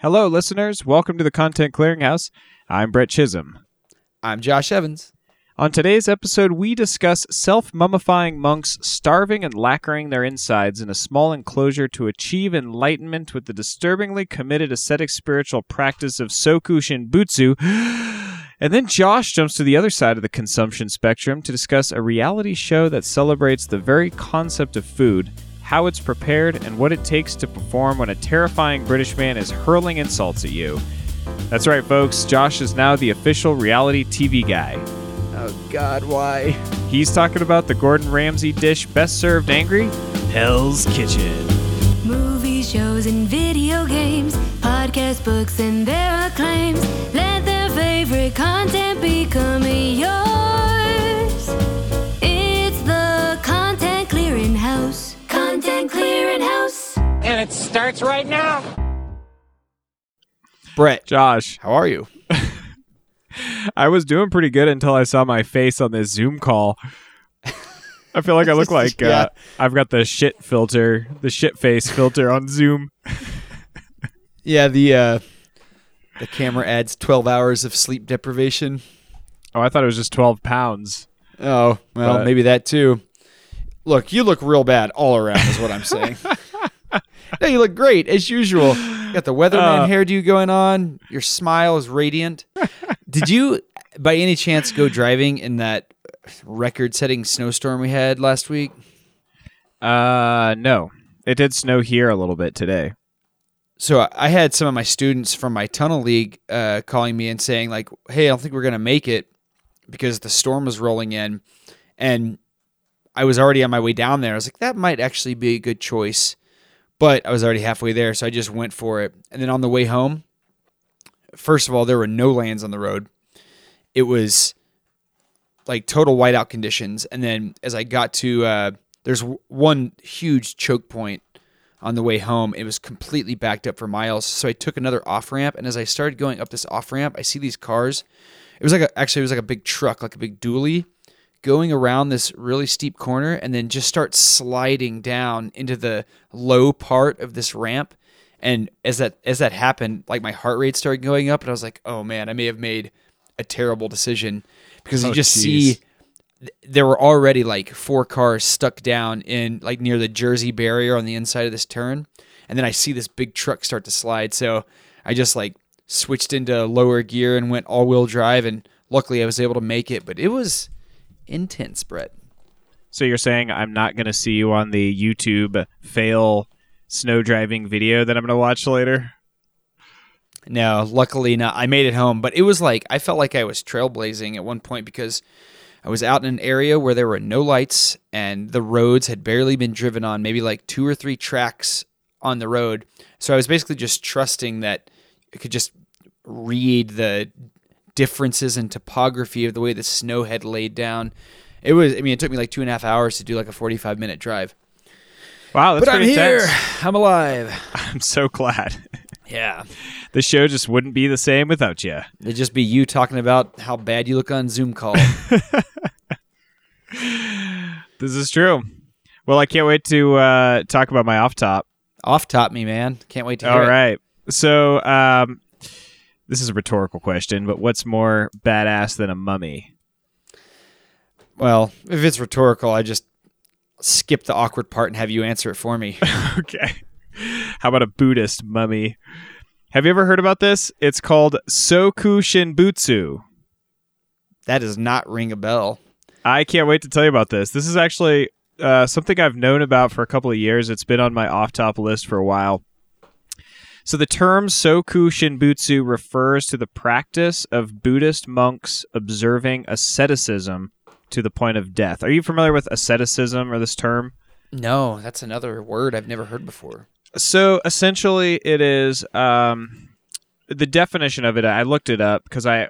Hello, listeners. Welcome to the Content Clearinghouse. I'm Brett Chisholm. I'm Josh Evans. On today's episode, we discuss self mummifying monks starving and lacquering their insides in a small enclosure to achieve enlightenment with the disturbingly committed ascetic spiritual practice of Sokushinbutsu. And then Josh jumps to the other side of the consumption spectrum to discuss a reality show that celebrates the very concept of food, how it's prepared, and what it takes to perform when a terrifying British man is hurling insults at you. That's right, folks. Josh is now the official reality TV guy. Oh God, why? He's talking about the Gordon Ramsay dish best served angry Hell's Kitchen. Movies, shows, and video games, podcast books, and their acclaims. Let their favorite content become yours. Starts right now. Brett, Josh, how are you? I was doing pretty good until I saw my face on this Zoom call. I feel like I look like uh, Yeah. I've got the shit filter, the shit face filter on Zoom. Yeah, the uh, the camera adds 12 hours of sleep deprivation. Oh, I thought it was just 12 pounds. Oh, well, But- maybe that too. Look, you look real bad all around, is what I'm saying. No, you look great as usual. You got the weatherman Uh, hairdo going on. Your smile is radiant. Did you, by any chance, go driving in that record-setting snowstorm we had last week? Uh, no. It did snow here a little bit today. so I- had some of my students from my tunnel league uh, calling me and saying like, "Hey, I don't think we're gonna make it because the storm was rolling in," and I was already on my way down there. I was like, "That might actually be a good choice," but I was already halfway there, so I just went for it. And then on the way home, first of all, there were no lands on the road. It was like total whiteout conditions, and then as I got to, uh, there's one huge choke point on the way home. It was completely backed up for miles. So I took another off ramp, and as I started going up this off ramp, I see these cars. It was like a, actually it was like a big truck, like a big dually, going around this really steep corner, and then just start sliding down into the low part of this ramp. And as that as that happened, like my heart rate started going up, and I was like, "Oh man, I may have made a terrible decision," because Oh, you just jeez. see there were already like four cars stuck down in like near the Jersey barrier on the inside of this turn. And then I see this big truck start to slide. So I just like switched into lower gear and went all wheel drive. And luckily I was able to make it. But it was intense, Brett. So you're saying I'm not going to see you on the YouTube fail snow driving video that I'm going to watch later? No, luckily not. I made it home. But it was like, I felt like I was trailblazing at one point because I was out in an area where there were no lights and the roads had barely been driven on, maybe like two or three tracks on the road. So I was basically just trusting that I could just read the differences in topography of the way the snow had laid down. It was, I mean, it took me like two and a half hours to do like a 45 minute drive. Wow, that's but I'm pretty here. intense. I'm alive. I'm so glad. Yeah. the show just wouldn't be the same without you. It'd just be you talking about how bad you look on Zoom call. This is true. Well, I can't wait to uh, talk about my off top. Off top me, man. Can't wait to hear All it. right. So, um, this is a rhetorical question, but what's more badass than a mummy? Well, if it's rhetorical, I just skip the awkward part and have you answer it for me. okay. How about a Buddhist mummy? Have you ever heard about this? It's called Sokushinbutsu. that does not ring a bell. I can't wait to tell you about this. This is actually uh, something I've known about for a couple of years. It's been on my off top list for a while. So, the term Sokushinbutsu refers to the practice of Buddhist monks observing asceticism to the point of death. Are you familiar with asceticism or this term? No, that's another word I've never heard before. So essentially, it is um, the definition of it. I looked it up because I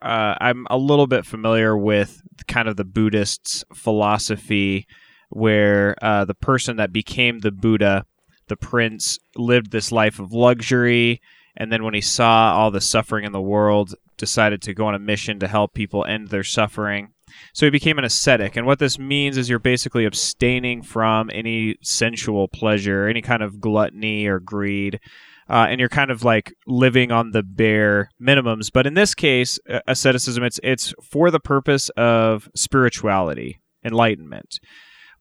uh, I'm a little bit familiar with kind of the Buddhist philosophy, where uh, the person that became the Buddha, the prince, lived this life of luxury, and then when he saw all the suffering in the world, decided to go on a mission to help people end their suffering. So he became an ascetic. And what this means is you're basically abstaining from any sensual pleasure, any kind of gluttony or greed. uh, and you're kind of like living on the bare minimums. But in this case, asceticism it's it's for the purpose of spirituality, enlightenment.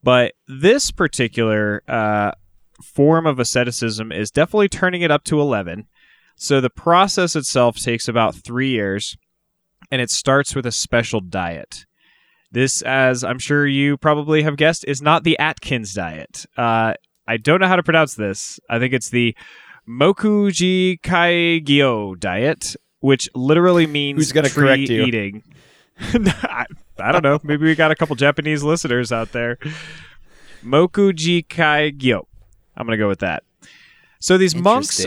But this particular uh, form of asceticism is definitely turning it up to eleven. So the process itself takes about three years, and it starts with a special diet. This, as I'm sure you probably have guessed, is not the Atkins diet. Uh, I don't know how to pronounce this. I think it's the Mokuji Kaigyo diet, which literally means Who's gonna tree correct you? eating. I, I don't know. Maybe we got a couple Japanese listeners out there. Mokuji Kaigyo. I'm gonna go with that. So these monks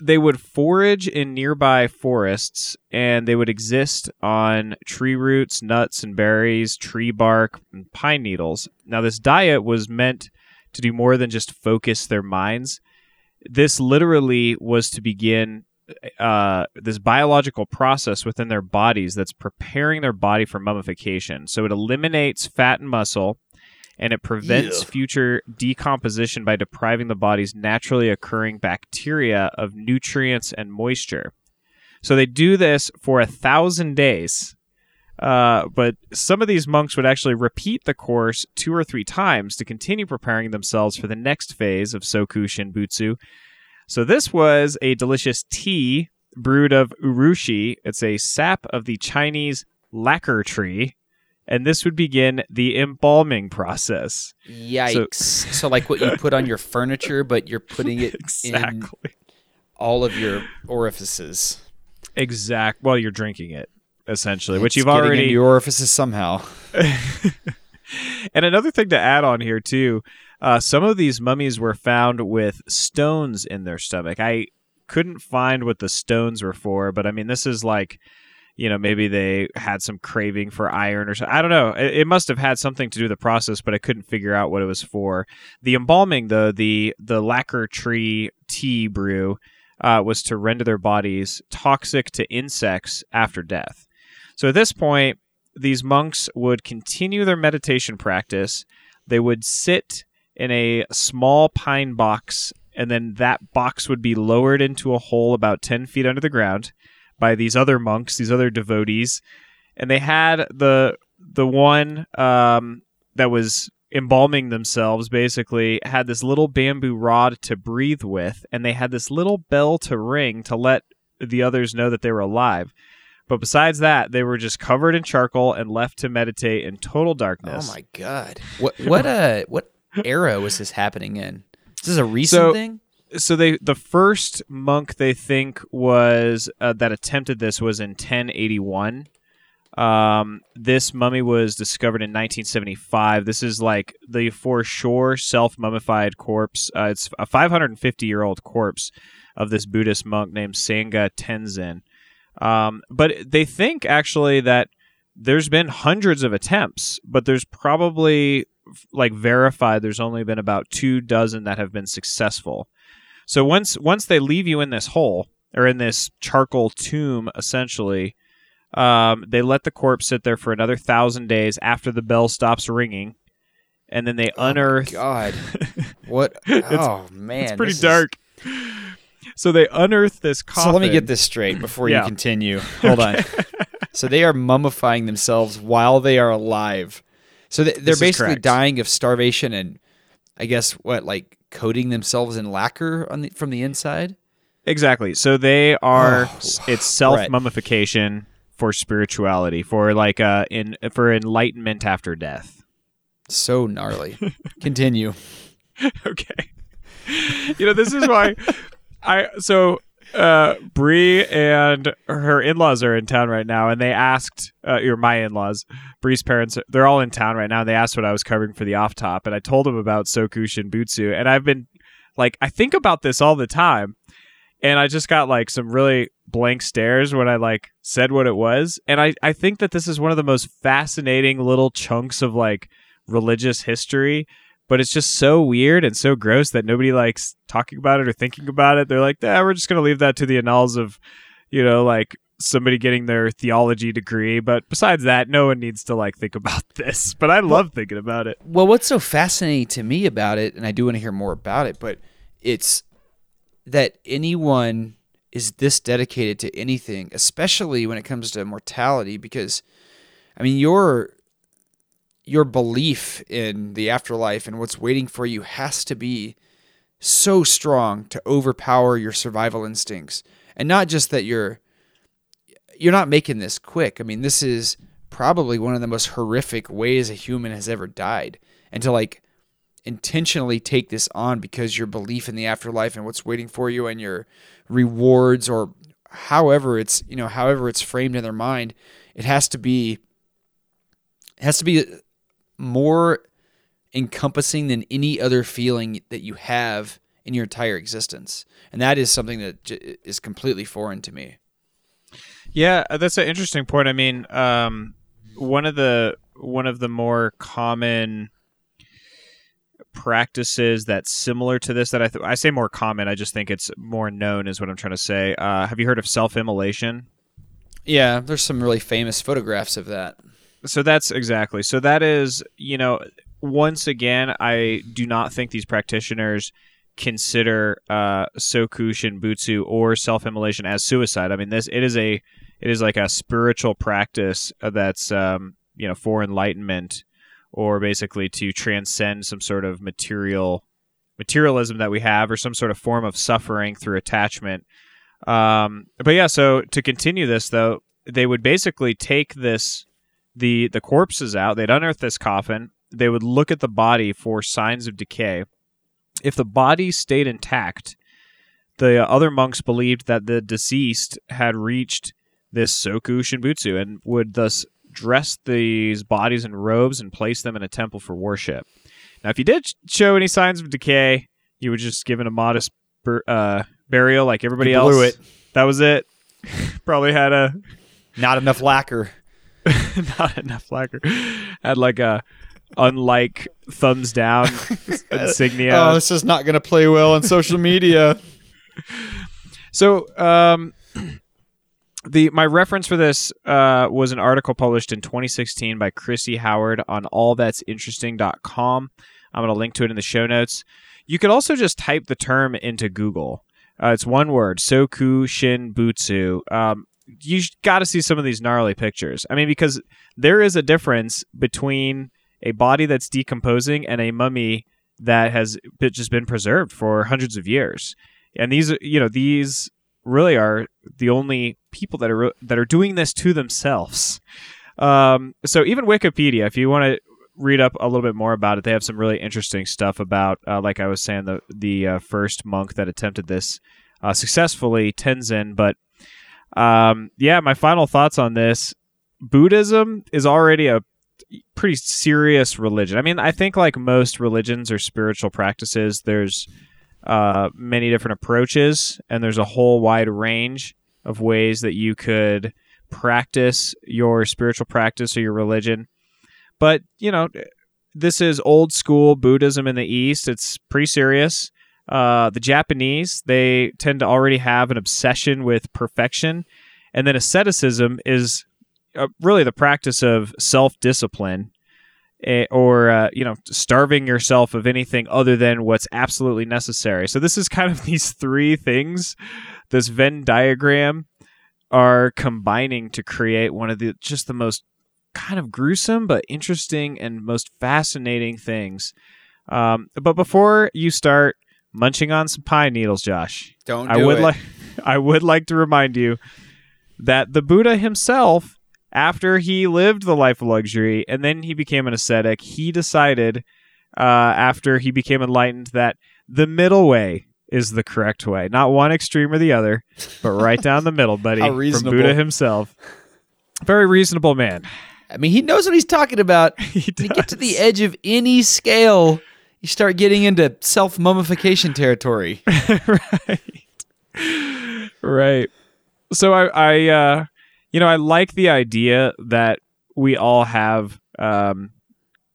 they would forage in nearby forests and they would exist on tree roots, nuts and berries, tree bark, and pine needles. Now, this diet was meant to do more than just focus their minds. This literally was to begin uh, this biological process within their bodies that's preparing their body for mummification. So it eliminates fat and muscle and it prevents future decomposition by depriving the body's naturally occurring bacteria of nutrients and moisture. So they do this for a thousand days. Uh, but some of these monks would actually repeat the course two or three times to continue preparing themselves for the next phase of Sokushinbutsu. So this was a delicious tea brewed of urushi. It's a sap of the Chinese lacquer tree, and this would begin the embalming process. Yikes! So, like what you put on your furniture, but you're putting it in all of your orifices. Exact. Well, you're drinking it essentially, which you've already your orifices somehow. and another thing to add on here too, uh, some of these mummies were found with stones in their stomach. I couldn't find what the stones were for, but I mean, this is like, you know, maybe they had some craving for iron or something. I don't know. It, it must have had something to do with the process, but I couldn't figure out what it was for. The embalming, though, the the lacquer tree tea brew, uh, was to render their bodies toxic to insects after death. So at this point, these monks would continue their meditation practice. They would sit in a small pine box, and then that box would be lowered into a hole about 10 feet under the ground by these other monks, these other devotees. And they had the the one um, that was embalming themselves basically had this little bamboo rod to breathe with, and they had this little bell to ring to let the others know that they were alive. But besides that, they were just covered in charcoal and left to meditate in total darkness. Oh my god! What what uh what era was this happening in? Is this a recent So- thing? So they the first monk they think was uh, that attempted this was in 1081 um, this mummy was discovered in 1975 this is like the for sure self mummified corpse. Uh, it's a 550 year old corpse of this buddhist monk named sangha tenzin. Um, but they think actually that there's been hundreds of attempts but there's probably like verified there's only been about two dozen that have been successful so once once they leave you in this hole or in this charcoal tomb, essentially, um, they let the corpse sit there for another thousand days after the bell stops ringing, and then they unearth. God, what? oh man, it's pretty this is- dark. So they unearth this coffin. So let me get this straight before Yeah. you continue. Hold on. so they are mummifying themselves while they are alive. So they, they're This basically dying of starvation and I guess what like coating themselves in lacquer on the, from the inside. Exactly. So they are. Oh, it's self mummification for spirituality, for like uh in for enlightenment after death. So gnarly. Continue. okay. You know, this is why I so uh Bree and her in-laws are in town right now and they asked uh my in-laws, Bree's parents, they're all in town right now. And they asked what I was covering for the off top and I told them about Sokushinbutsu and I've been like I think about this all the time and I just got like some really blank stares when I like said what it was and I I think that this is one of the most fascinating little chunks of like religious history but it's just so weird and so gross that nobody likes talking about it or thinking about it. They're like, "Yeah, we're just gonna leave that to the annals of, you know, like somebody getting their theology degree." But besides that, no one needs to like think about this. But I love thinking about it. Well, what's so fascinating to me about it, and I do want to hear more about it, but it's that anyone is this dedicated to anything, especially when it comes to mortality, because I mean your your belief in the afterlife and what's waiting for you has to be so strong to overpower your survival instincts. And not just that you're you're not making this quick. I mean, this is probably one of the most horrific ways a human has ever died. And to like intentionally take this on because your belief in the afterlife and what's waiting for you and your rewards or however it's, you know, however it's framed in their mind, it has to be it has to be more encompassing than any other feeling that you have in your entire existence. And that is something that j- is completely foreign to me. Yeah, uh, that's an interesting point. I mean, um, one of the one of the more common practices that's similar to this that I th- I say more common. I just think it's more known is what I'm trying to say. Uh, have you heard of self-immolation? Yeah, there's some really famous photographs of that. So that's exactly. So that is, you know, once again, I do not think these practitioners consider uh, sokushinbutsu or self-immolation as suicide. I mean, this it is a it is like a spiritual practice that's um, you know for enlightenment or basically to transcend some sort of material materialism that we have or some sort of form of suffering through attachment. Um, but yeah, so to continue this though, they would basically take this the the corpses out. They'd unearth this coffin. They would look at the body for signs of decay. If the body stayed intact, the other monks believed that the deceased had reached this sokushinbutsu and would thus dress these bodies in robes and place them in a temple for worship. Now, if you did show any signs of decay, you were just given a modest bur- uh, burial like everybody You else. blew it. That was it. Probably had a Not enough lacquer. not enough lacquer. Had like a unlike thumbs down insignia. Oh, this is not going to play well on social media. So, um, the my reference for this uh, was an article published in 2016 by Chrissy Howard on allthat'sinteresting.com. I'm going to link to it in the show notes. You could also just type the term into Google. Uh, it's one word, Sokushinbutsu. Um, you got to see some of these gnarly pictures. I mean, because there is a difference between a body that's decomposing and a mummy that has just been preserved for hundreds of years. And these, you know, these really are the only people that are that are doing this to themselves. Um, so even Wikipedia, if you want to read up a little bit more about it, they have some really interesting stuff about, uh, like I was saying, the the uh, first monk that attempted this uh, successfully, Tenzin. But um, yeah, my final thoughts on this: Buddhism is already a pretty serious religion. I mean, I think like most religions or spiritual practices, there's uh, many different approaches, and there's a whole wide range of ways that you could practice your spiritual practice or your religion. But, you know, this is old school Buddhism in the East. It's pretty serious. Uh, the Japanese, they tend to already have an obsession with perfection. And then asceticism is uh, really the practice of self discipline eh, or uh, you know starving yourself of anything other than what's absolutely necessary. So this is kind of these three things. This Venn diagram are combining to create one of the just the most kind of gruesome but interesting and most fascinating things. Um, but before you start munching on some pine needles, Josh, Don't I would like I would like to remind you that the Buddha himself, after he lived the life of luxury and then he became an ascetic, he decided uh, after he became enlightened that the middle way is the correct way, not one extreme or the other, but right down the middle, buddy. How From. Buddha himself. Very reasonable man. I mean, he knows what he's talking about. He you get to the edge of any scale, you start getting into self mummification territory. right. Right. So I, I, uh, you know, I like the idea that we all have, um,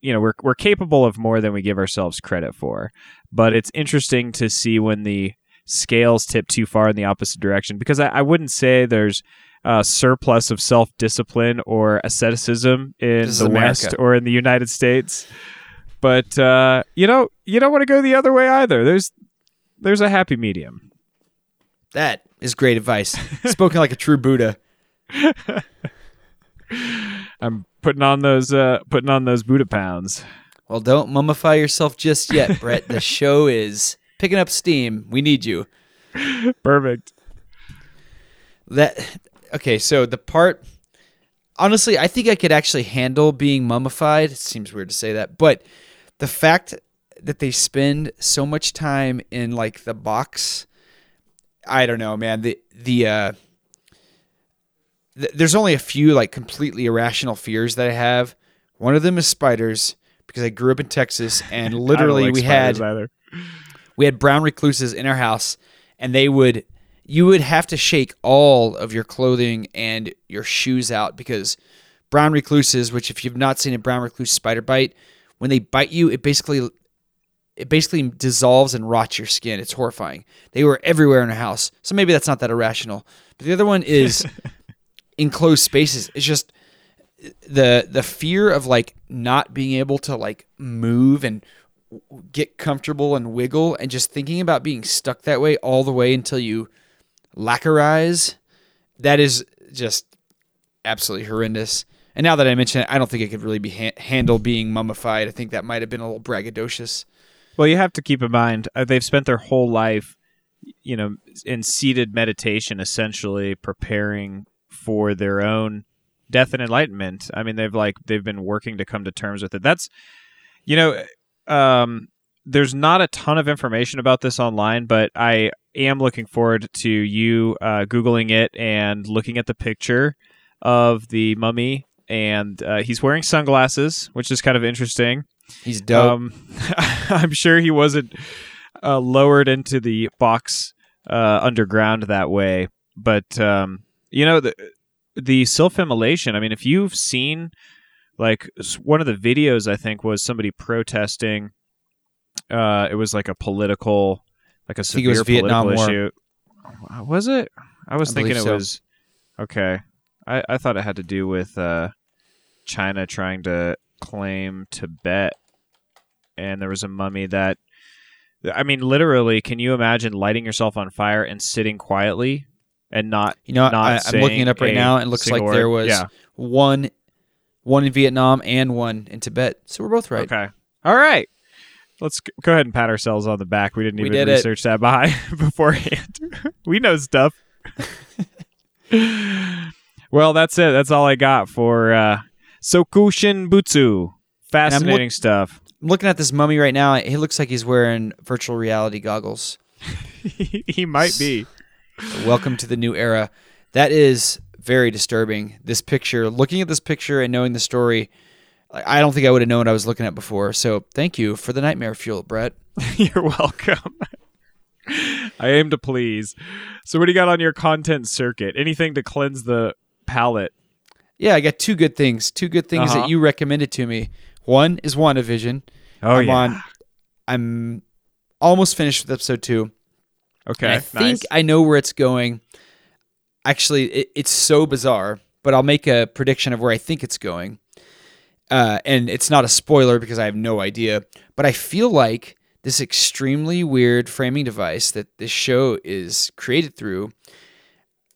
you know, we're we're capable of more than we give ourselves credit for. But it's interesting to see when the scales tip too far in the opposite direction because I, I wouldn't say there's a surplus of self discipline or asceticism in the America. West or in the United States. But uh, you know, you don't want to go the other way either. There's there's a happy medium. That is great advice. Spoken like a true Buddha. I'm putting on those uh putting on those Buddha pounds. Well, don't mummify yourself just yet, Brett. the show is picking up steam. We need you. Perfect. That okay, so the part honestly, I think I could actually handle being mummified. It seems weird to say that, but the fact that they spend so much time in like the box, I don't know, man. The the uh th- there's only a few like completely irrational fears that I have. One of them is spiders because I grew up in Texas and literally like we had either. we had brown recluses in our house and they would you would have to shake all of your clothing and your shoes out because brown recluses which if you've not seen a brown recluse spider bite when they bite you it basically it basically dissolves and rots your skin. It's horrifying. They were everywhere in our house. So maybe that's not that irrational. But the other one is enclosed spaces. It's just the the fear of like not being able to like move and get comfortable and wiggle and just thinking about being stuck that way all the way until you lacquerize that is just absolutely horrendous and now that i mention it i don't think it could really be ha- handle being mummified i think that might have been a little braggadocious Well, you have to keep in mind uh, they've spent their whole life, you know, in seated meditation, essentially preparing for their own death and enlightenment. I mean, they've like they've been working to come to terms with it. That's, you know, um, there's not a ton of information about this online, but I am looking forward to you uh, googling it and looking at the picture of the mummy. And uh, he's wearing sunglasses, which is kind of interesting. he's dope Um, I'm sure he wasn't uh, lowered into the box uh, underground that way, but um, you know the the self-immolation. I mean, if you've seen like one of the videos, I think was somebody protesting. Uh, it was like a political, like a think it was severe Vietnam political War. issue. Uh, Was it? I was I thinking it so. was. Okay, I I thought it had to do with uh, China trying to claim Tibet, and there was a mummy that. I mean, literally, can you imagine lighting yourself on fire and sitting quietly and not? you know not I, i'm looking it up right now and it looks like single there was Yeah. one one in vietnam and one in tibet so we're both right Okay. All right. Let's go ahead and pat ourselves on the back. We didn't We even did it. research that behind beforehand. we know stuff. well, that's it. That's all I got for uh, Sokushinbutsu. Fascinating stuff. I'm looking at this mummy right now. He looks like he's wearing virtual reality goggles. he might be. Welcome to the new era. That is very disturbing. This picture, looking at this picture and knowing the story, I I don't think I would have known what I was looking at before. So thank you for the nightmare fuel, Brett. You're welcome. I aim to please. So, what do you got on your content circuit? Anything to cleanse the palate? Yeah, I got two good things. Two good things Uh-huh. that you recommended to me. One is WandaVision. Oh I'm yeah. on. I'm almost finished with episode two. okay. And I nice. think I know where it's going. Actually, it, it's so bizarre, but I'll make a prediction of where I think it's going. Uh, and it's not a spoiler because I have no idea. But I feel like this extremely weird framing device that this show is created through,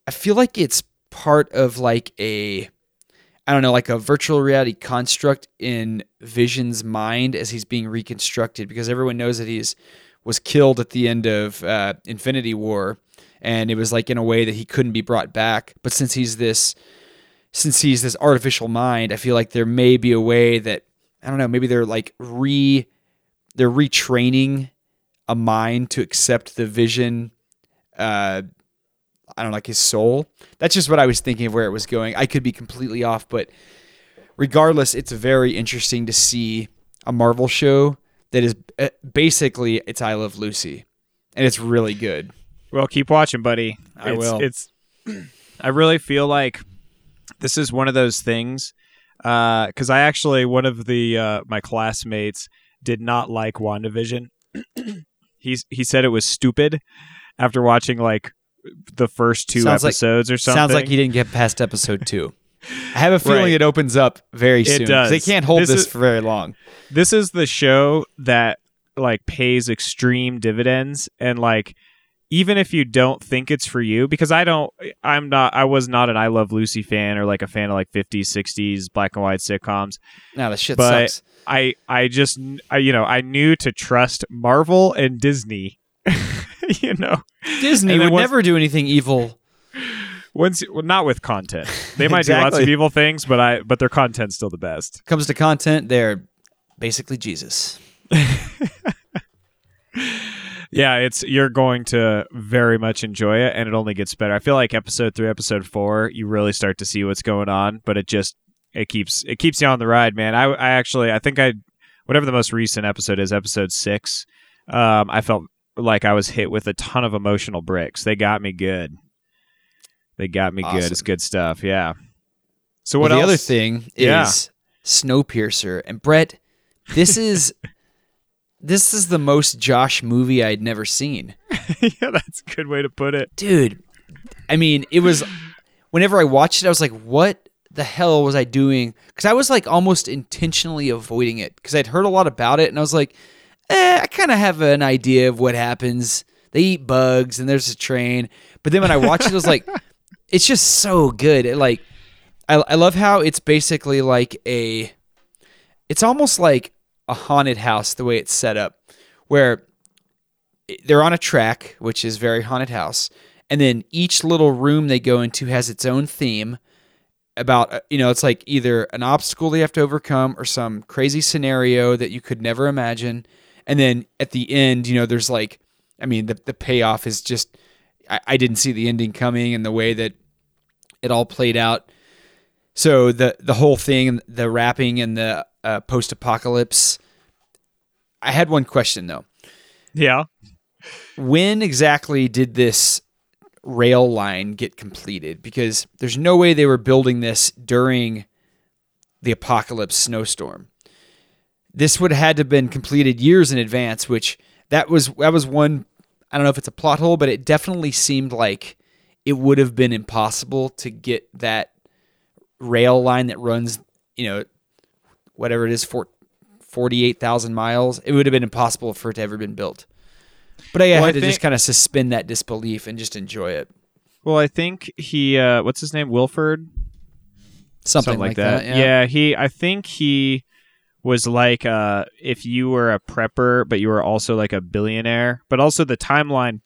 I feel like it's part of like a, I don't know, like a virtual reality construct in Vision's mind as he's being reconstructed because everyone knows that he's was killed at the end of uh, Infinity War, and it was like in a way that he couldn't be brought back. But since he's this, since he's this artificial mind, I feel like there may be a way that I don't know. Maybe they're like re, they're retraining a mind to accept the vision. Uh, I don't know, like his soul. That's just what I was thinking of where it was going. I could be completely off, but regardless, it's very interesting to see a Marvel show that is uh, basically it's I Love Lucy, and it's really good. Well, keep watching, buddy. I it's, will. It's. I really feel like this is one of those things because I actually one of the uh, my classmates did not like WandaVision. He's he said it was stupid after watching like the first two Sounds like- episodes or something. Sounds like he didn't get past episode two. I have a feeling Right. it opens up very soon. 'cause does. They can't hold This this, is- for very long. this is the show that like pays extreme dividends and like even if you don't think it's for you, because I don't, I'm not, I was not an I Love Lucy fan or like a fan of like 50s, 60s black and white sitcoms. Now the shit But- sucks. I, I just, I, you know, I knew to trust Marvel and Disney. you know, Disney would once- never do anything evil. once, well, not with content. They might do lots of evil things, but I, but their content's still the best. Comes to content, they're basically Jesus. Yeah, it's you're going to very much enjoy it, and it only gets better. I feel like episode three, episode four, you really start to see what's going on, but it just it keeps it keeps you on the ride, man. I I actually I think I whatever the most recent episode is, episode six. Um, I felt like I was hit with a ton of emotional bricks. They got me good. They got me good. It's good stuff. Yeah. So what well, the else? other thing Yeah. is Snowpiercer. And Brett, this is this is the most Josh movie I'd never seen. yeah, that's a good way to put it. Dude, I mean, it was whenever I watched it, I was like, what the hell was I doing? Because I was like almost intentionally avoiding it because I'd heard a lot about it and I was like, eh, I kind of have an idea of what happens. They eat bugs and there's a train. But then when I watched it, I was like, it's just so good. It like, I, I love how it's basically like a, it's almost like a haunted house the way it's set up, where they're on a track, which is very haunted house, and then each little room they go into has its own theme about uh, you know it's like either an obstacle they have to overcome or some crazy scenario that you could never imagine and then at the end you know there's like i mean the, the payoff is just I, I didn't see the ending coming and the way that it all played out so the the whole thing the wrapping and the uh, post-apocalypse i had one question though Yeah. when exactly did this rail line get completed? Because there's no way they were building this during the apocalypse snowstorm. This would have had to have been completed years in advance, which that was that was one I don't know if it's a plot hole, but it definitely seemed like it would have been impossible to get that rail line that runs, you know, whatever it is, for 48,000 miles. It would have been impossible for it to ever been built. But I Well, I had to think- just kind of suspend that disbelief and just enjoy it. Well, I think he uh what's his name? Wilford? Something, like, that. Yeah. he I think he was like uh if you were a prepper but you were also like a billionaire, but also the timeline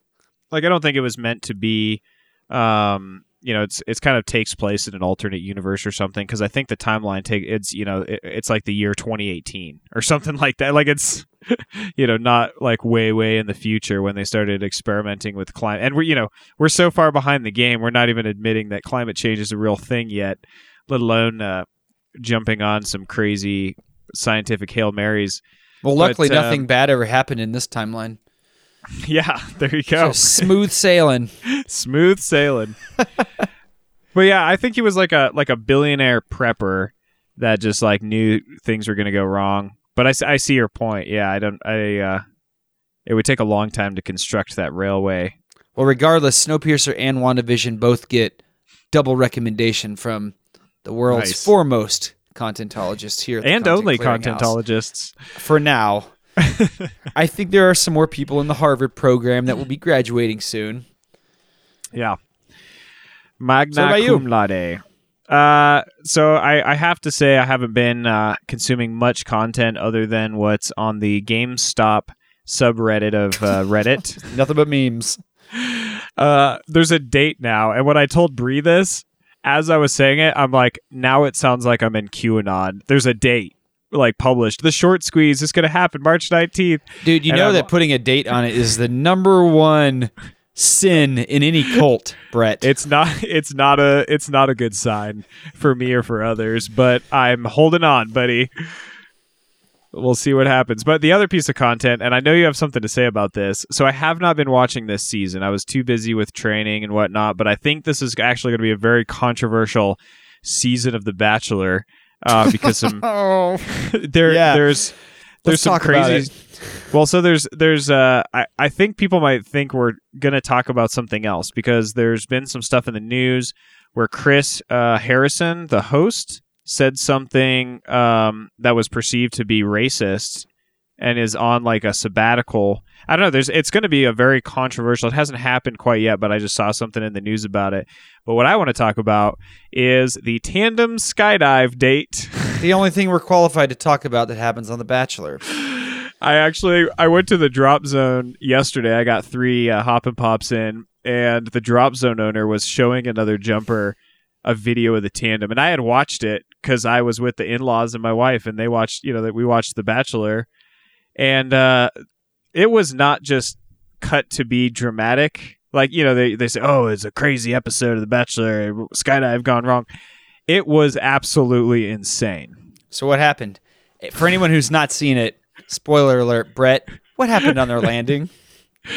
like I don't think it was meant to be um you know it's it's kind of takes place in an alternate universe or something because I think the timeline take it's you know it, it's like the year 2018 or something like that. Like it's you know not like way way in the future when they started experimenting with climate and we're you know we're so far behind the game we're not even admitting that climate change is a real thing yet let alone uh, jumping on some crazy scientific hail marys. Well, But, luckily, um, nothing bad ever happened in this timeline. Yeah, there you go. Just smooth sailing. Smooth sailing. but yeah, I think he was like a like a billionaire prepper that just like knew things were going to go wrong. But I see your point. Yeah, I don't. I uh, it would take a long time to construct that railway. Well, regardless, Snowpiercer and WandaVision both get double recommendation from the world's Nice. foremost contentologists here and Content only contentologists. For now, I think there are some more people in the Harvard program that will be graduating soon. Yeah. Magna So cum laude. Uh, so I, I have to say I haven't been uh, consuming much content other than what's on the GameStop subreddit of uh, Reddit. Nothing but memes. uh, there's a date now, and when I told Bree this, as I was saying it, I'm like, now it sounds like I'm in QAnon. There's a date like published. The short squeeze is going to happen March 19th. Dude, you And know I'm- that putting a date on it is the number one sin in any cult, Brett. It's not it's not a it's not a good sign for me or for others, but I'm holding on, buddy. We'll see what happens. But the other piece of content, and I know you have something to say about this. So I have not been watching this season. I was too busy with training and whatnot. But I think this is actually going to be a very controversial season of The Bachelor uh, because some oh, there Yeah. there's there's Let's some crazy. Well, so there's there's uh I, I think people might think we're gonna talk about something else because there's been some stuff in the news where Chris uh, Harrison, the host, said something um, that was perceived to be racist and is on like a sabbatical. I don't know. There's it's going to be a very controversial. It hasn't happened quite yet, but I just saw something in the news about it. But what I want to talk about is the tandem skydive date. The only thing we're qualified to talk about that happens on The Bachelor. I actually I went to the drop zone yesterday. I got three uh, hop and pops in, and the drop zone owner was showing another jumper a video of the tandem, and I had watched it because I was with the in laws and my wife, and they watched you know that we watched The Bachelor, and uh, it was not just cut to be dramatic. Like you know they they say oh it's a crazy episode of The Bachelor, skydive gone wrong. It was absolutely insane. So what happened? For anyone who's not seen it, spoiler alert, Brett, what happened on their landing?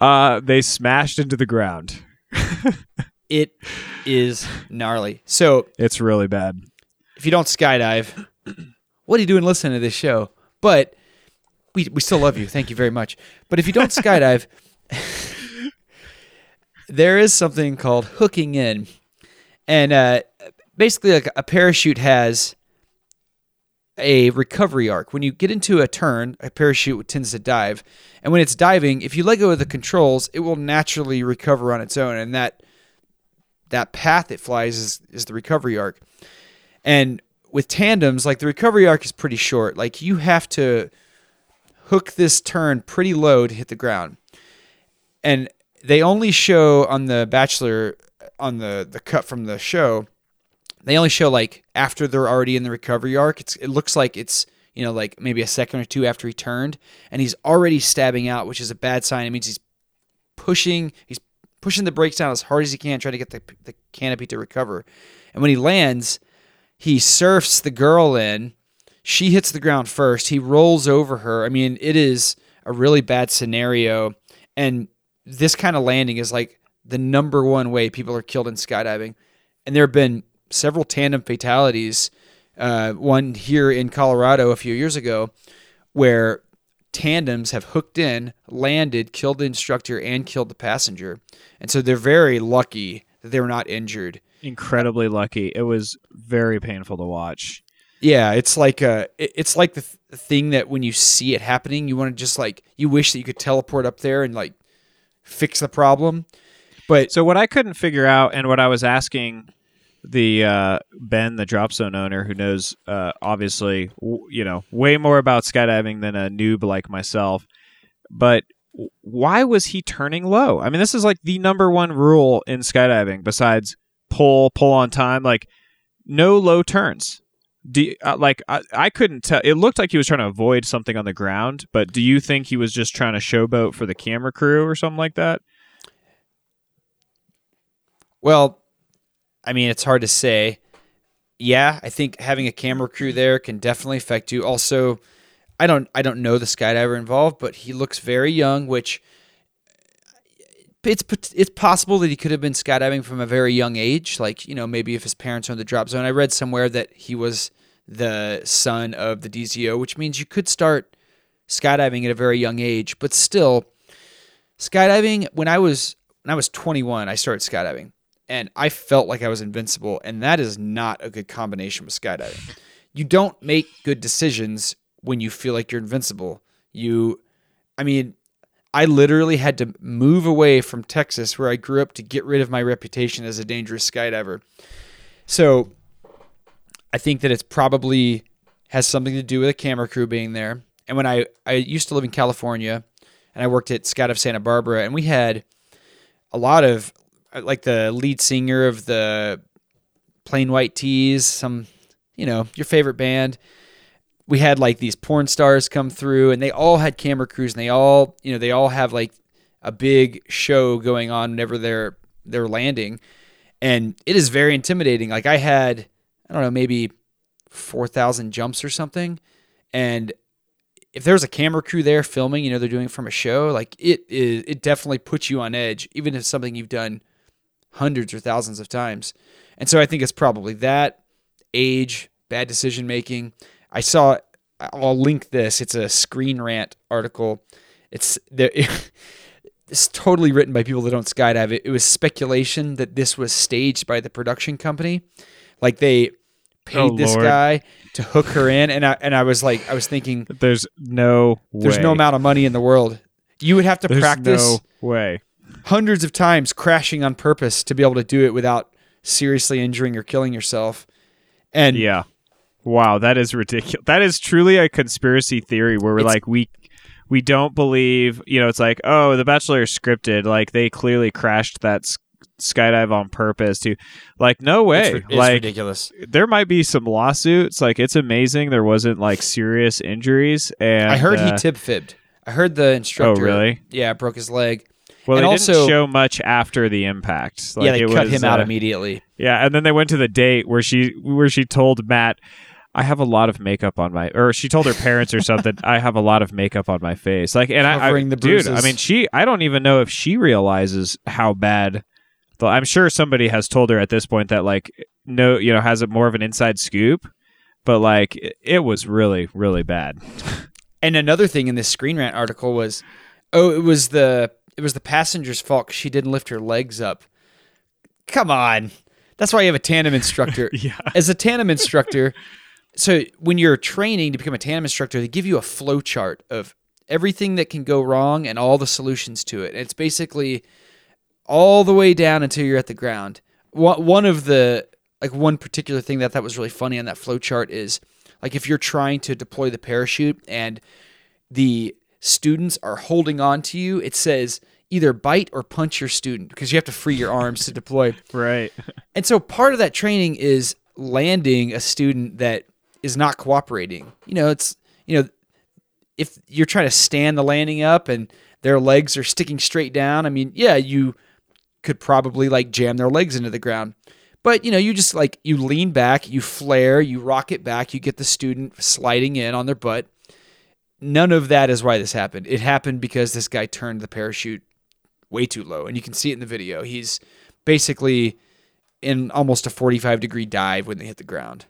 Uh, they smashed into the ground. It is gnarly. So It's really bad. if you don't skydive, what are you doing listening to this show? But we we still love you. Thank you very much. But if you don't skydive, there is something called hooking in, and uh, basically, like a parachute has a recovery arc. When you get into a turn, a parachute tends to dive, and when it's diving, if you let go of the controls, it will naturally recover on its own, and that that path it flies is, is the recovery arc. And with tandems, like the recovery arc is pretty short. Like you have to hook this turn pretty low to hit the ground. And they only show on the Bachelor on the the cut from the show, they only show like after they're already in the recovery arc. It's it looks like it's you know like maybe a second or two after he turned, and he's already stabbing out, which is a bad sign. It means he's pushing he's pushing the brakes down as hard as he can, trying to get the, the canopy to recover. And when he lands, he surfs the girl in. She hits the ground first. He rolls over her. I mean, it is a really bad scenario. And this kind of landing is like the number one way people are killed in skydiving. And there have been several tandem fatalities. Uh, one here in Colorado a few years ago, where tandems have hooked in, landed, killed the instructor, and killed the passenger. And so they're very lucky that they were not injured. Incredibly lucky. It was very painful to watch. Yeah, it's like uh it's like the th- thing that when you see it happening, you want to just like you wish that you could teleport up there and like fix the problem. But So what I couldn't figure out, and what I was asking the uh, Ben, the drop zone owner, who knows uh, obviously w- you know way more about skydiving than a noob like myself, but why was he turning low? I mean, this is like the number one rule in skydiving besides pull, pull on time, like no low turns. Do you- uh, like I, I couldn't tell. It looked like he was trying to avoid something on the ground, but do you think he was just trying to showboat for the camera crew or something like that? well, I mean, it's hard to say. Yeah, I think having a camera crew there can definitely affect you. Also, I don't I don't know the skydiver involved, but he looks very young, which it's it's possible that he could have been skydiving from a very young age. Like you know, maybe if his parents are in the drop zone. I read somewhere that he was the son of the DZO, which means you could start skydiving at a very young age. But still, skydiving when I was when I was 21, I started skydiving, and I felt like I was invincible, and that is not a good combination with skydiving. You don't make good decisions when you feel like you're invincible. You, I mean, I literally had to move away from Texas, where I grew up, to get rid of my reputation as a dangerous skydiver. So, I think that it's probably has something to do with a camera crew being there. And when I I used to live in California, and I worked at Skydive Santa Barbara, and we had a lot of Uh, like the lead singer of the Plain White T's, some you know your favorite band. We had like these porn stars come through, and they all had camera crews, and they all you know they all have like a big show going on whenever they're they're landing, and it is very intimidating. Like I had I don't know maybe four thousand jumps or something, and if there's a camera crew there filming, you know, they're doing it from a show, like it is, it definitely puts you on edge, even if it's something you've done hundreds or thousands of times. And so I think it's probably that age, bad decision making. I saw, I'll link this. It's a Screen Rant article. It's there. It's totally written by people that don't skydive. It, it was speculation that this was staged by the production company. Like they paid Oh, this Lord. guy to hook her in, and I and I was like, I was thinking, There's no there's way. no amount of money in the world. You would have to There's practice no way. Hundreds of times crashing on purpose to be able to do it without seriously injuring or killing yourself. And Yeah. Wow, that is ridiculous. That is truly a conspiracy theory where we're like we we don't believe, you know, it's like, oh, the bachelor is scripted, like they clearly crashed that s- skydive on purpose to like no way. it's, it's like ridiculous. there might be some lawsuits, like it's amazing there wasn't like serious injuries and I heard uh, he tip fibbed. I heard the instructor. oh really? Yeah, broke his leg. Well, and they also- didn't show much after the impact. Like, yeah, they it cut was, him out uh, immediately. Yeah, and then they went to the date where she where she told Matt, "I have a lot of makeup on my," or she told her parents or something, "I have a lot of makeup on my face." Like, and I, I Covering the dude, I mean, she, I don't even know if she realizes how bad. The, I'm sure somebody has told her at this point that like no, you know, has it more of an inside scoop, but like it, it was really really bad. And another thing in this Screen Rant article was, oh, it was the it was the passenger's fault she didn't lift her legs up. Come on, that's why you have a tandem instructor. Yeah. As a tandem instructor, so when you're training to become a tandem instructor, they give you a flow chart of everything that can go wrong and all the solutions to it. And it's basically all the way down until you're at the ground. One one of the like one particular thing that I thought was really funny on that flow chart is like if you're trying to deploy the parachute and the students are holding on to you, it says either bite or punch your student because you have to free your arms to deploy. Right. And so part of that training is landing a student that is not cooperating. You know, it's you know, if you're trying to stand the landing up and their legs are sticking straight down, I mean, yeah, you could probably like jam their legs into the ground. But you know, you just like you lean back, you flare, you rock it back, you get the student sliding in on their butt. None of that is why this happened. It happened because this guy turned the parachute way too low, and you can see it in the video. He's basically in almost a 45 degree dive when they hit the ground.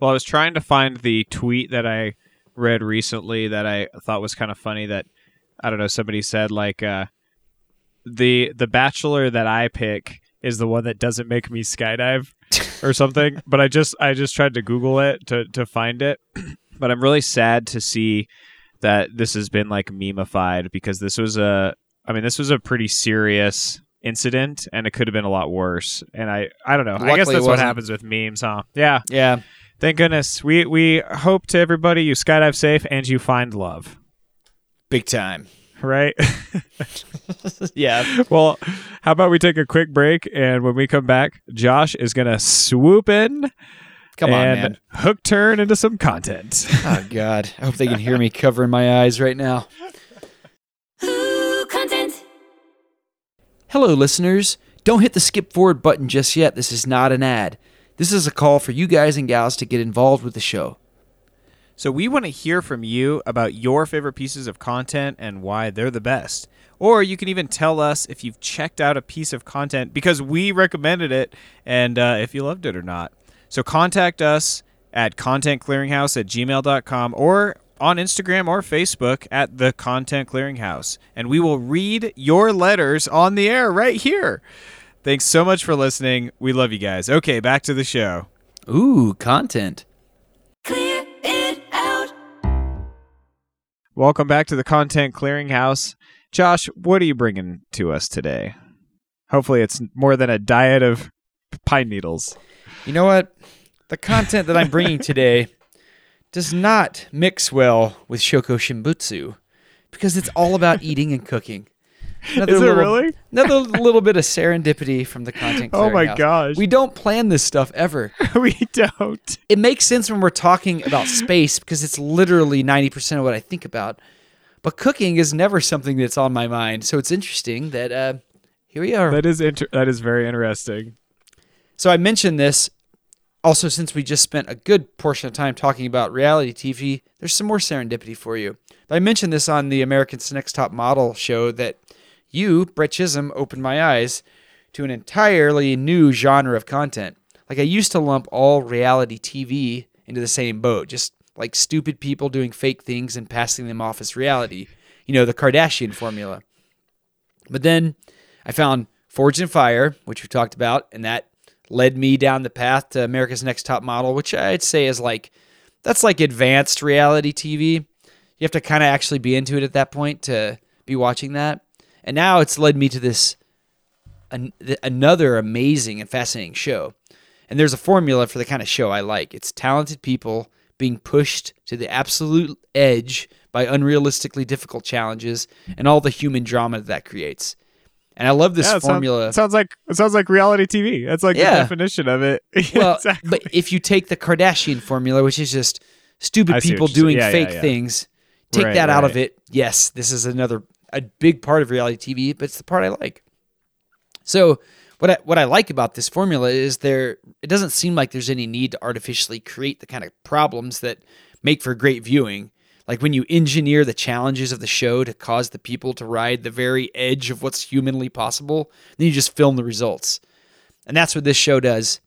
Well, I was trying to find the tweet that I read recently that I thought was kind of funny. That I don't know. Somebody said like uh, the the bachelor that I pick is the one that doesn't make me skydive or something. but I just I just tried to Google it to to find it. But I'm really sad to see that this has been like memeified because this was a I mean this was a pretty serious incident and it could have been a lot worse and I I don't know I guess that's what happens with memes huh yeah Yeah, Thank goodness. We we hope to everybody you skydive safe and you find love. big time. Right? Yeah. well, how about we take a quick break and when we come back, Josh is gonna swoop in Come on, and man. hook turn into some content. Oh, God. I hope they can hear me covering my eyes right now. Ooh, content. Hello, listeners. Don't hit the skip forward button just yet. This is not an ad. This is a call for you guys and gals to get involved with the show. So we want to hear from you about your favorite pieces of content and why they're the best. Or you can even tell us if you've checked out a piece of content because we recommended it and uh, if you loved it or not. So contact us at contentclearinghouse at gmail.com or on Instagram or Facebook at the Content Clearinghouse. And we will read your letters on the air right here. Thanks so much for listening. We love you guys. Okay, back to the show. Ooh, content. Clear it out. Welcome back to the Content Clearinghouse. Josh, what are you bringing to us today? Hopefully, it's more than a diet of pine needles. You know what? The content that I'm bringing today does not mix well with Sokushinbutsu because it's all about eating and cooking. Another Is it little- really? Another little bit of serendipity from the content. Oh my gosh. We don't plan this stuff ever. we don't. It makes sense when we're talking about space because it's literally 90% of what I think about. But cooking is never something that's on my mind. So it's interesting that uh, here we are. That is inter- that is very interesting. So I mentioned this also since we just spent a good portion of time talking about reality TV. There's some more serendipity for you. I mentioned this on the American's Next Top Model show that you, Brett Chisholm, opened my eyes to an entirely new genre of content. Like I used to lump all reality TV into the same boat, just like stupid people doing fake things and passing them off as reality. You know, the Kardashian formula. But then I found Forged in Fire, which we talked about, and that led me down the path to America's Next Top Model, which I'd say is like that's like advanced reality TV. You have to kind of actually be into it at that point to be watching that. And now it's led me to this an, th- another amazing and fascinating show. And there's a formula for the kind of show I like. It's talented people being pushed to the absolute edge by unrealistically difficult challenges and all the human drama that, that creates. And I love this Yeah, sounds- formula. it sounds like it sounds like reality TV. That's like Yeah. the definition of it. Well, exactly. but if you take the Kardashian formula, which is just stupid I people doing Yeah, fake things, take Right, that out of it. Yes, this is another a big part of reality TV, but it's the part I like. So what I what I like about this formula is there it doesn't seem like there's any need to artificially create the kind of problems that make for great viewing. Like when you engineer the challenges of the show to cause the people to ride the very edge of what's humanly possible, then you just film the results. And that's what this show does.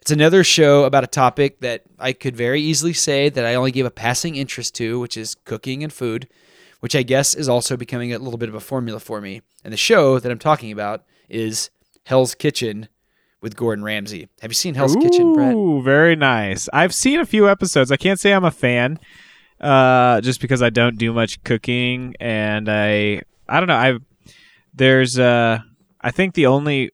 It's another show about a topic that I could very easily say that I only gave a passing interest to, which is cooking and food, which I guess is also becoming a little bit of a formula for me. And the show that I'm talking about is Hell's Kitchen with Gordon Ramsay. Have you seen Hell's Kitchen, Brett? Ooh, very nice. I've seen a few episodes. I can't say I'm a fan, uh, just because I don't do much cooking, and I I don't know. I there's uh I think the only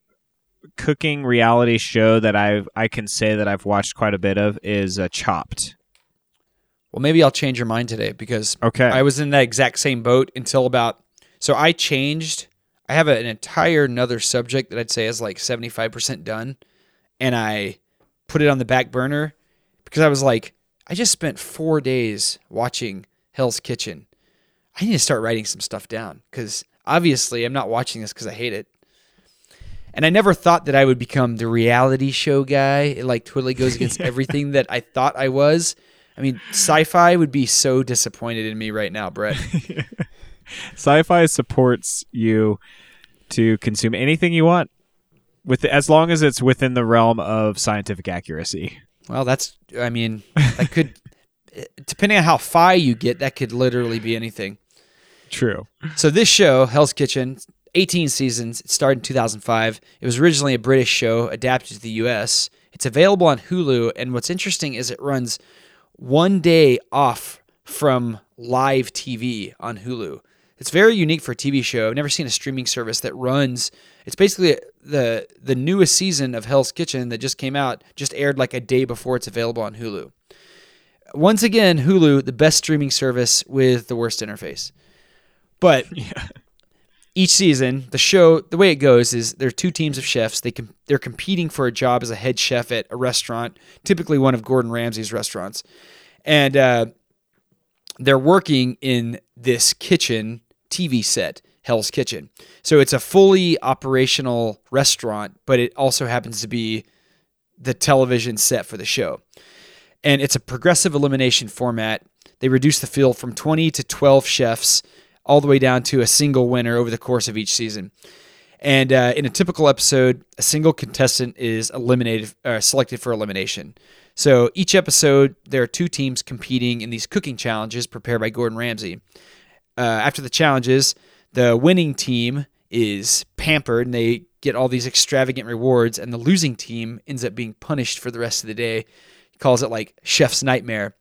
cooking reality show that I I can say that I've watched quite a bit of is uh, Chopped. Well, maybe I'll change your mind today because Okay. I was in that exact same boat until about. So I changed. I have an entire another subject that I'd say is like 75% done. And I put it on the back burner because I was like, I just spent four days watching Hell's Kitchen. I need to start writing some stuff down because obviously I'm not watching this because I hate it. And I never thought that I would become the reality show guy. It like totally goes against everything that I thought I was. I mean, sci-fi would be so disappointed in me right now, Brett. Sci-fi supports you to consume anything you want, with as long as it's within the realm of scientific accuracy. Well, that's. I mean, that could, depending on how fi you get, that could literally be anything. True. So this show, Hell's Kitchen, 18 seasons. It started in 2005. It was originally a British show adapted to the U.S. It's available on Hulu, and what's interesting is it runs one day off from live TV on Hulu. It's very unique for a TV show. I've never seen a streaming service that runs. It's basically the the newest season of Hell's Kitchen that just came out, just aired like a day before it's available on Hulu. Once again, Hulu, the best streaming service with the worst interface. But each season, the show, the way it goes is there are two teams of chefs. They com- they're competing for a job as a head chef at a restaurant, typically one of Gordon Ramsay's restaurants, and uh, they're working in this kitchen TV set, Hell's Kitchen. So it's a fully operational restaurant, but it also happens to be the television set for the show. And it's a progressive elimination format. They reduce the field from 20 to 12 chefs, all the way down to a single winner over the course of each season. And uh, in a typical episode, a single contestant is eliminated, uh, selected for elimination. So each episode, there are two teams competing in these cooking challenges prepared by Gordon Ramsay. Uh, after the challenges, the winning team is pampered and they get all these extravagant rewards, and the losing team ends up being punished for the rest of the day. He calls it like chef's nightmare.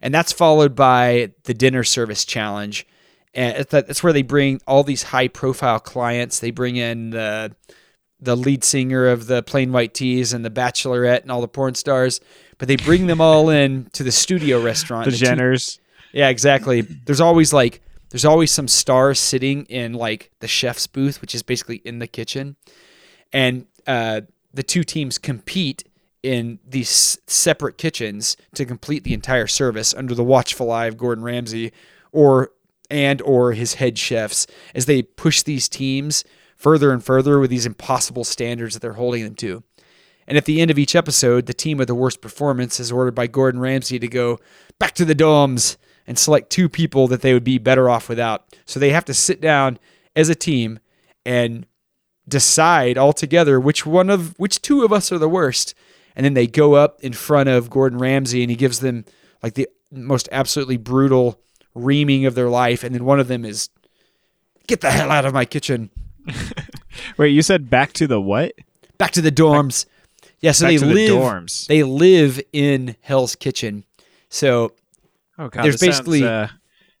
And that's followed by the dinner service challenge. And that's where they bring all these high profile clients. They bring in the the lead singer of the Plain White T's and the Bachelorette and all the porn stars, but they bring them all in to the studio restaurant. The two- Jenners. yeah, exactly. There's always like there's always some stars sitting in like the chef's booth, which is basically in the kitchen, and uh, the two teams compete in these separate kitchens to complete the entire service under the watchful eye of Gordon Ramsay, or and or his head chefs as they push these teams further and further with these impossible standards that they're holding them to. And at the end of each episode, the team with the worst performance is ordered by Gordon Ramsay to go back to the domes and select two people that they would be better off without. So they have to sit down as a team and decide all together which one of which two of us are the worst. And then they go up in front of Gordon Ramsay and he gives them like the most absolutely brutal reaming of their life. And then one of them is, get the hell out of my kitchen. Wait, you said back to the what? back to the dorms. Yeah, so Back they to the dorms. they live in Hell's Kitchen. So Oh god, There's this sounds, basically- uh,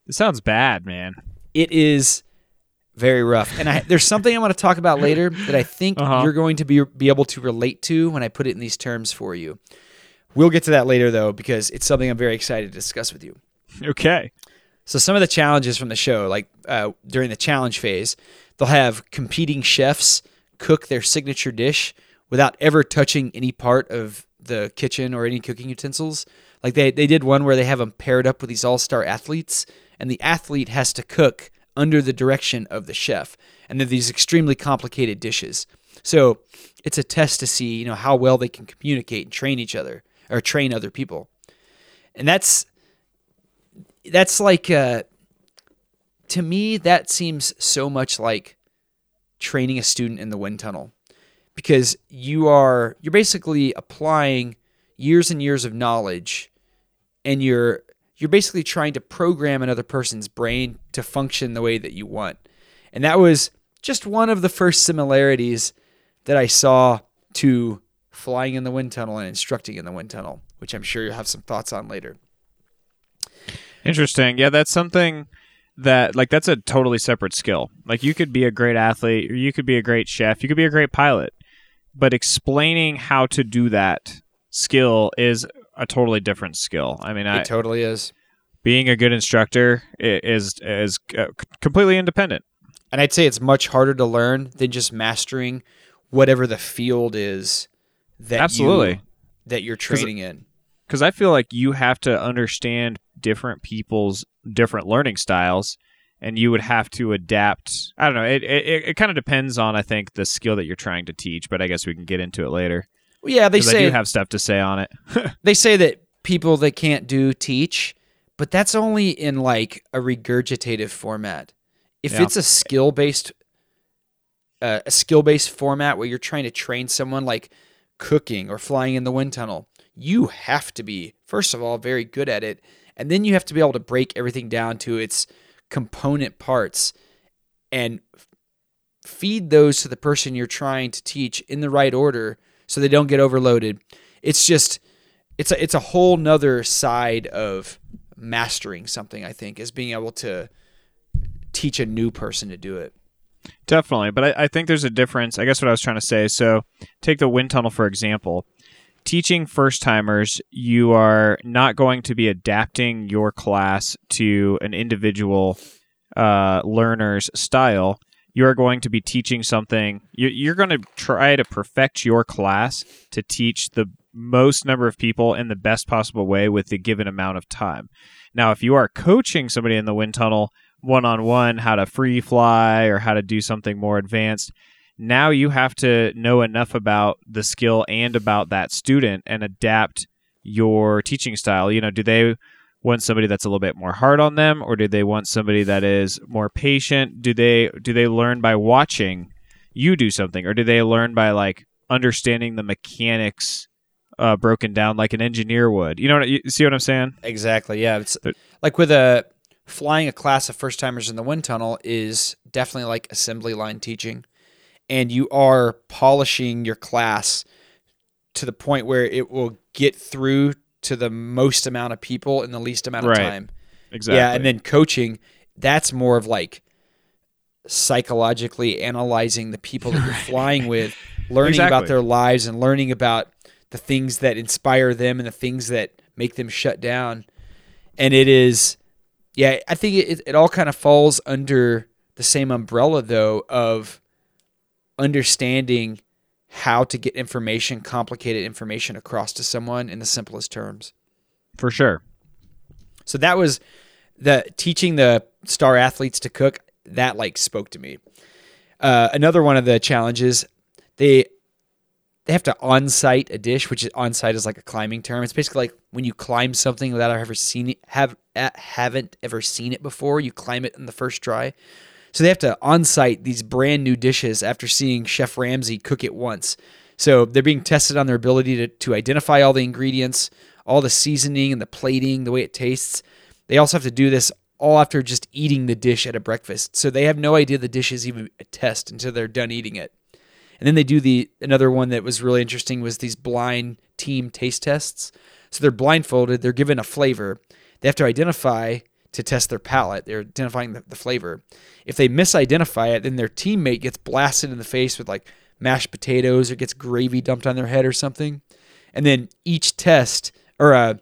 this sounds bad, man. it is very rough. And I, there's something I want to talk about later that I think Uh-huh. you're going to be be able to relate to when I put it in these terms for you. We'll get to that later though because it's something I'm very excited to discuss with you. Okay. So some of the challenges from the show, like uh, during the challenge phase, they'll have competing chefs cook their signature dish without ever touching any part of the kitchen or any cooking utensils. Like they, they did one where they have them paired up with these all star athletes, and the athlete has to cook under the direction of the chef, and they're these extremely complicated dishes. So it's a test to see you know how well they can communicate and train each other or train other people, and that's that's like uh, to me that seems so much like training a student in the wind tunnel because you are you're basically applying years and years of knowledge and you're you're basically trying to program another person's brain to function the way that you want and that was just one of the first similarities that I saw to flying in the wind tunnel and instructing in the wind tunnel which I'm sure you'll have some thoughts on later Interesting. Yeah, that's something that like that's a totally separate skill. Like you could be a great athlete, or you could be a great chef, you could be a great pilot, but explaining how to do that skill is a totally different skill. I mean, I, it totally is being a good instructor is is uh, completely independent. And I'd say it's much harder to learn than just mastering whatever the field is that Absolutely. you, that you're training in. because I feel like you have to understand different people's different learning styles, and you would have to adapt. I don't know. It it, it kind of depends on I think the skill that you're trying to teach, but I guess we can get into it later. Yeah, they 'Cause I say do have stuff to say on it. they say that people that can't do teach, but that's only in like a regurgitative format. If Yeah. it's a skill based uh, a skill based format where you're trying to train someone like cooking or flying in the wind tunnel, you have to be first of all very good at it, and then you have to be able to break everything down to its component parts and feed those to the person you're trying to teach in the right order so they don't get overloaded. It's just it's a it's a whole nother side of mastering something, I think, is being able to teach a new person to do it. Definitely, but I, I think there's a difference. I guess what I was trying to say. So, take the wind tunnel for example. Teaching first timers, you are not going to be adapting your class to an individual uh, learner's style. You are going to be teaching something. You, you're going to try to perfect your class to teach the most number of people in the best possible way with the given amount of time. Now, if you are coaching somebody in the wind tunnel, one on one how to free fly or how to do something more advanced. Now you have to know enough about the skill and about that student and adapt your teaching style. You know, do they want somebody that's a little bit more hard on them or do they want somebody that is more patient? Do they do they learn by watching you do something or do they learn by like understanding the mechanics uh, broken down like an engineer would? You know what you see what I'm saying? Exactly. Yeah. It's But- like with a flying a class of first timers in the wind tunnel is definitely like assembly line teaching. And you are polishing your class to the point where it will get through to the most amount of people in the least amount of Right. time. Exactly. Yeah, and then coaching, that's more of like psychologically analyzing the people that you're flying with, learning about their lives and learning about the things that inspire them and the things that make them shut down. And it is, yeah, I think it, it all kind of falls under the same umbrella though of understanding how to get information, complicated information across to someone in the simplest terms. for sure. So that was the teaching the star athletes to cook. That like spoke to me. Uh, another one of the challenges they they have to on-site a dish, which is on-site is like a climbing term. It's basically like when you climb something without ever seen it, have haven't ever seen it before. You climb it in the first try. So they have to on-site these brand new dishes after seeing Chef Ramsay cook it once. So they're being tested on their ability to, to identify all the ingredients, all the seasoning and the plating, the way it tastes. They also have to do this all after just eating the dish at a breakfast. So they have no idea the dish is even a test until they're done eating it. And then they do the another one that was really interesting was these blind team taste tests. So they're blindfolded, they're given a flavor. They have to identify to test their palate. They're identifying the, the flavor. If they misidentify it, then their teammate gets blasted in the face with like mashed potatoes or gets gravy dumped on their head or something. And then each test or uh,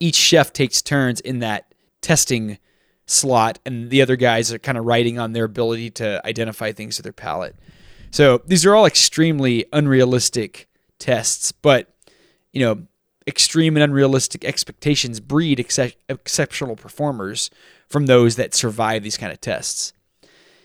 each chef takes turns in that testing slot, and the other guys are kind of writing on their ability to identify things with their palate. So these are all extremely unrealistic tests, but you know, extreme and unrealistic expectations breed excep- exceptional performers from those that survive these kind of tests.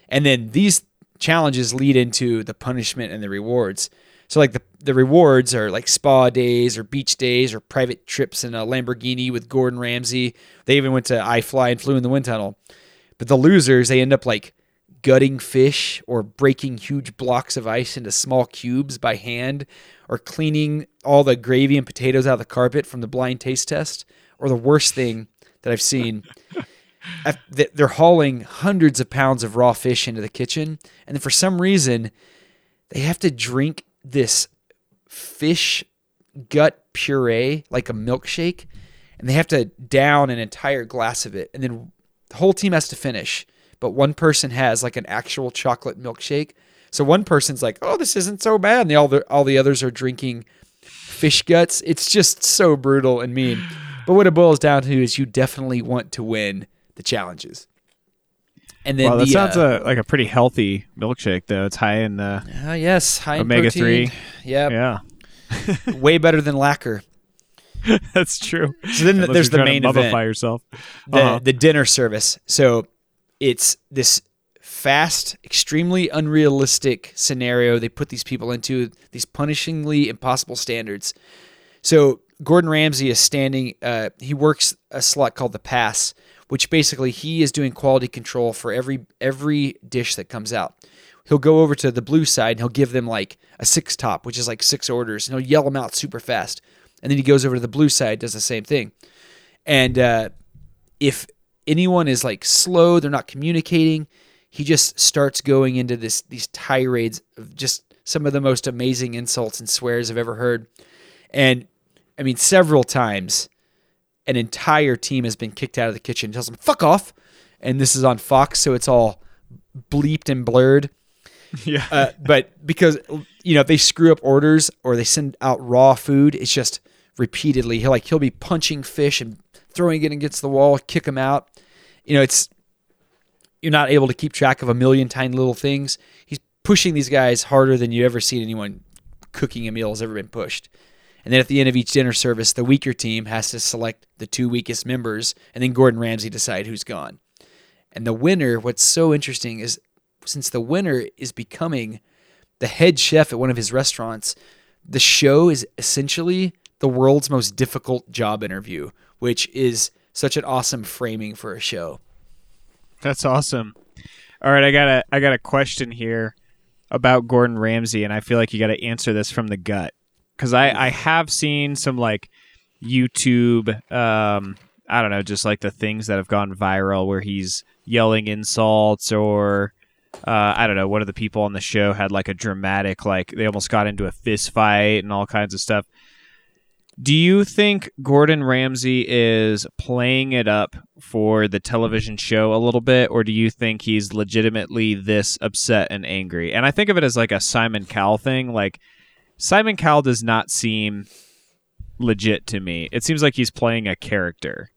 And then these challenges lead into the punishment and the rewards. So like the the rewards are like spa days or beach days or private trips in a Lamborghini with Gordon Ramsay. They even went to iFly and flew in the wind tunnel. But the losers, they end up like gutting fish or breaking huge blocks of ice into small cubes by hand or cleaning all the gravy and potatoes out of the carpet from the blind taste test. Or the worst thing that I've seen, they're hauling hundreds of pounds of raw fish into the kitchen. And then for some reason, they have to drink this fish gut puree like a milkshake and they have to down an entire glass of it and then the whole team has to finish but one person has like an actual chocolate milkshake so one person's like oh this isn't so bad and the, all the all the others are drinking fish guts it's just so brutal and mean but what it boils down to is you definitely want to win the challenges and then Well, that the, sounds uh, uh, like a pretty healthy milkshake, though. It's high in uh, uh, yes high omega three. Yep. Yeah, way better than lacquer that's true. So then Unless there's the main to mummify event. yourself. the Uh-huh. the dinner service. So it's this fast, extremely unrealistic scenario they put these people into these punishingly impossible standards. So Gordon Ramsay is standing. Uh, he works a slot called the pass, which basically he is doing quality control for every every dish that comes out. He'll go over to the blue side and he'll give them like a six top, which is like six orders, and he'll yell them out super fast. And then he goes over to the blue side, does the same thing. And uh, if anyone is like slow, they're not communicating, he just starts going into this these tirades of just some of the most amazing insults and swears I've ever heard. And I mean, several times, an entire team has been kicked out of the kitchen. Tells them "fuck off," and this is on Fox, so it's all bleeped and blurred. Yeah. Uh, but because you know if they screw up orders or they send out raw food, it's just repeatedly. He'll like he'll be punching fish and throwing it against the wall, kick them out. You know, it's you're not able to keep track of a million tiny little things. He's pushing these guys harder than you ever seen anyone cooking a meal has ever been pushed. And then at the end of each dinner service, the weaker team has to select the two weakest members, and then Gordon Ramsay decide who's gone. And the winner, what's so interesting is since the winner is becoming the head chef at one of his restaurants, the show is essentially the world's most difficult job interview, which is such an awesome framing for a show. That's awesome. All right, I got a I got a question here about Gordon Ramsay, and I feel like you got to answer this from the gut because I I have seen some like YouTube, um, I don't know, just like the things that have gone viral where he's yelling insults or. Uh, I don't know. One of the people on the show had like a dramatic, like they almost got into a fist fight and all kinds of stuff. Do you think Gordon Ramsay is playing it up for the television show a little bit, or do you think he's legitimately this upset and angry? And I think of it as like a Simon Cowell thing. Like Simon Cowell does not seem legit to me. It seems like he's playing a character.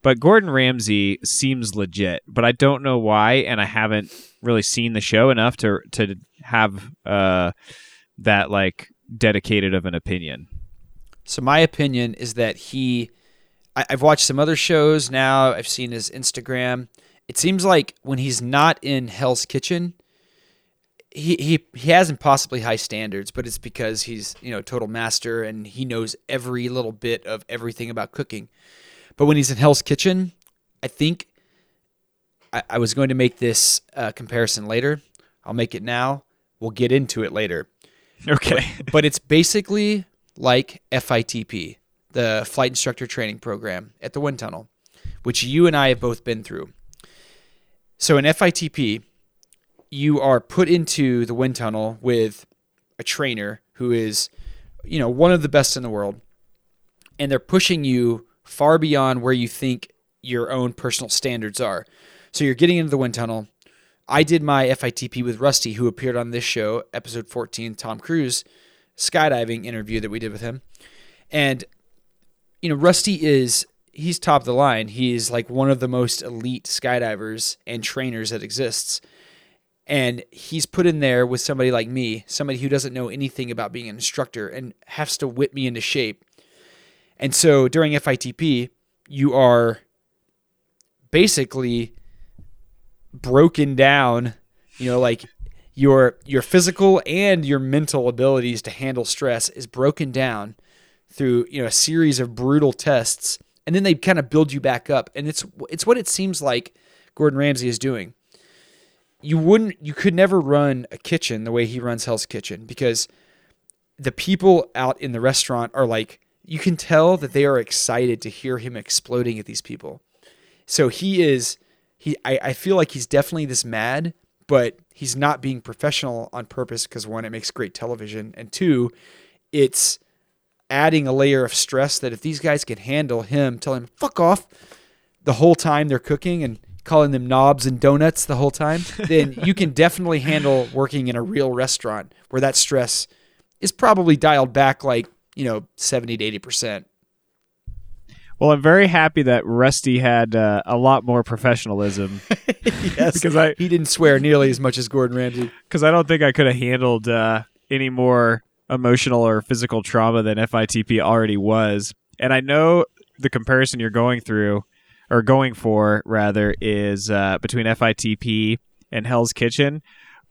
But Gordon Ramsay seems legit, but I don't know why, and I haven't really seen the show enough to to have uh, that like dedicated of an opinion. So my opinion is that he, I, I've watched some other shows now. I've seen his Instagram. It seems like when he's not in Hell's Kitchen, he he he has impossibly high standards, but it's because he's you know total master and he knows every little bit of everything about cooking. But when he's in Hell's Kitchen, I think I, I was going to make this uh, comparison later. I'll make it now. We'll get into it later Okay. but it's basically like FITP, the flight instructor training program at the wind tunnel, which you and I have both been through. So in FITP, you are put into the wind tunnel with a trainer who is, you know, one of the best in the world, and they're pushing you far beyond where you think your own personal standards are. So you're getting into the wind tunnel. I did my FITP with Rusty, who appeared on this show, episode 14, Tom Cruise skydiving interview that we did with him. And, you know, Rusty is, he's top of the line. He's like one of the most elite skydivers and trainers that exists. And he's put in there with somebody like me, somebody who doesn't know anything about being an instructor and has to whip me into shape. And so during FITP, you are basically broken down, you know, like your your physical and your mental abilities to handle stress is broken down through, you know, a series of brutal tests and then they kind of build you back up and it's it's what it seems like Gordon Ramsay is doing. You wouldn't you could never run a kitchen the way he runs Hell's Kitchen because the people out in the restaurant are like you can tell that they are excited to hear him exploding at these people. So he is he I, I feel like he's definitely this mad, but he's not being professional on purpose because one, it makes great television, and two, it's adding a layer of stress that if these guys can handle him telling him fuck off the whole time they're cooking and calling them knobs and donuts the whole time, then you can definitely handle working in a real restaurant where that stress is probably dialed back like, you know, 70 to 80%. Well, I'm very happy that Rusty had uh, a lot more professionalism yes. because I he didn't swear nearly as much as Gordon Ramsay. because I don't think I could have handled uh, any more emotional or physical trauma than FITP already was. And I know the comparison you're going through or going for rather is uh, between FITP and Hell's Kitchen,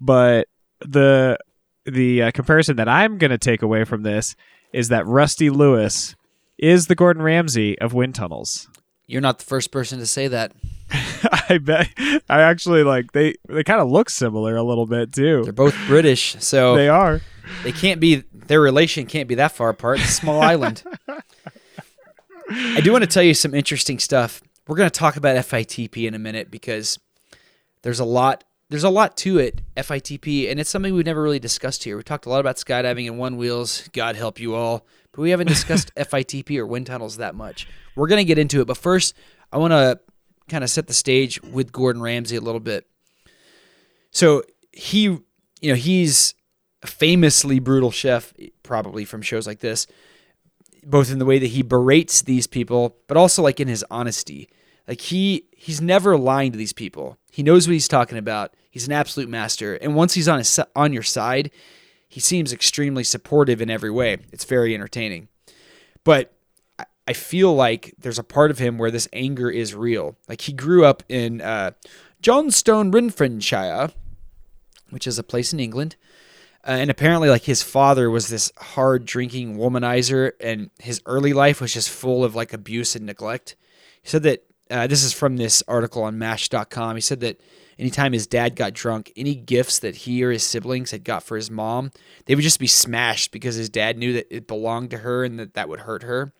but the the uh, comparison that I'm going to take away from this is that Rusty Lewis is the Gordon Ramsay of wind tunnels. You're not the first person to say that. I bet I actually like they they kind of look similar a little bit too. They're both British, so They are. they can't be their relation can't be that far apart. It's a small island. I do want to tell you some interesting stuff. We're going to talk about FITP in a minute because there's a lot there's a lot to it FITP and it's something we've never really discussed here. We talked a lot about skydiving and one wheels, God help you all, but we haven't discussed FITP or wind tunnels that much. We're going to get into it, but first I want to kind of set the stage with Gordon Ramsay a little bit. So, he you know, he's a famously brutal chef probably from shows like this both in the way that he berates these people, but also like in his honesty. Like he he's never lying to these people. He knows what he's talking about. He's an absolute master. And once he's on his on your side, he seems extremely supportive in every way. It's very entertaining. But I- feel like there's a part of him where this anger is real. Like he grew up in uh, Johnstone, Renfrewshire, which is a place in England. Uh, and apparently, like his father was this hard drinking womanizer, and his early life was just full of like abuse and neglect. He said that uh, this is from this article on Mash.com. He said that anytime his dad got drunk, any gifts that he or his siblings had got for his mom, they would just be smashed because his dad knew that it belonged to her and that that would hurt her.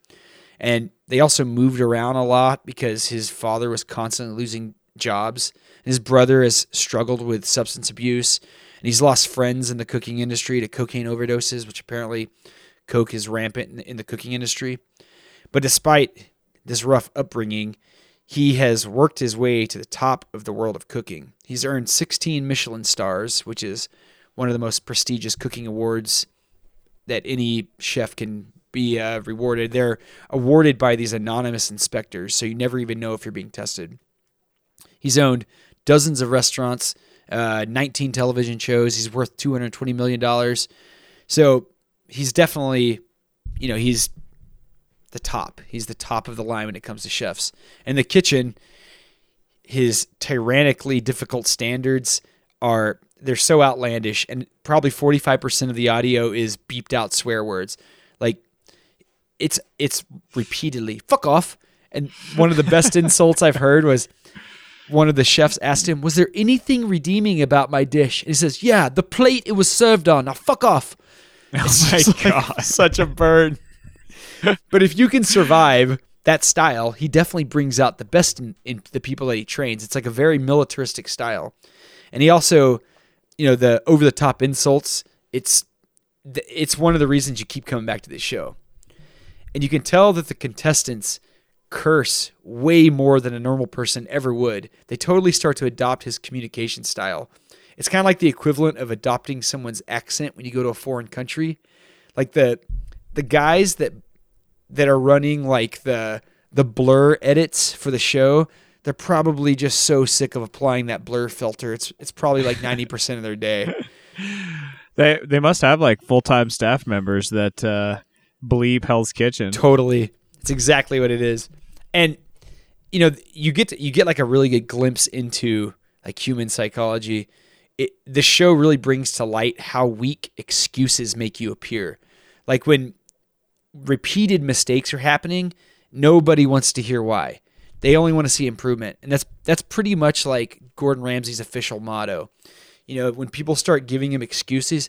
And they also moved around a lot because his father was constantly losing jobs. And his brother has struggled with substance abuse. And he's lost friends in the cooking industry to cocaine overdoses, which apparently coke is rampant in, in the cooking industry. But despite this rough upbringing, he has worked his way to the top of the world of cooking. He's earned 16 Michelin stars, which is one of the most prestigious cooking awards that any chef can be uh, rewarded. They're awarded by these anonymous inspectors, so you never even know if you're being tested. He's owned dozens of restaurants, uh, 19 television shows. He's worth 220 million dollars. So he's definitely, you know, he's the top. He's the top of the line when it comes to chefs. In the kitchen, his tyrannically difficult standards are they're so outlandish and probably 45% of the audio is beeped out swear words. Like it's it's repeatedly fuck off. And one of the best insults I've heard was one of the chefs asked him, "Was there anything redeeming about my dish?" And he says, "Yeah, the plate it was served on. Now fuck off." Oh my It's like god. such a burn. But if you can survive that style, he definitely brings out the best in, in the people that he trains. It's like a very militaristic style, and he also you know the over the top insults. It's it's one of the reasons you keep coming back to this show, and you can tell that the contestants curse way more than a normal person ever would. They totally start to adopt his communication style. It's kind of like the equivalent of adopting someone's accent when you go to a foreign country. Like the the guys that that are running like the the blur edits for the show, they're probably just so sick of applying that blur filter. It's it's probably like 90% of their day. They they must have like full time staff members that uh, bleep Hell's Kitchen. Totally. It's exactly what it is. And you know, you get to, you get like a really good glimpse into like human psychology. It, the show really brings to light how weak excuses make you appear. Like when repeated mistakes are happening, nobody wants to hear why. They only want to see improvement. And that's that's pretty much like Gordon Ramsay's official motto. You know, when people start giving him excuses,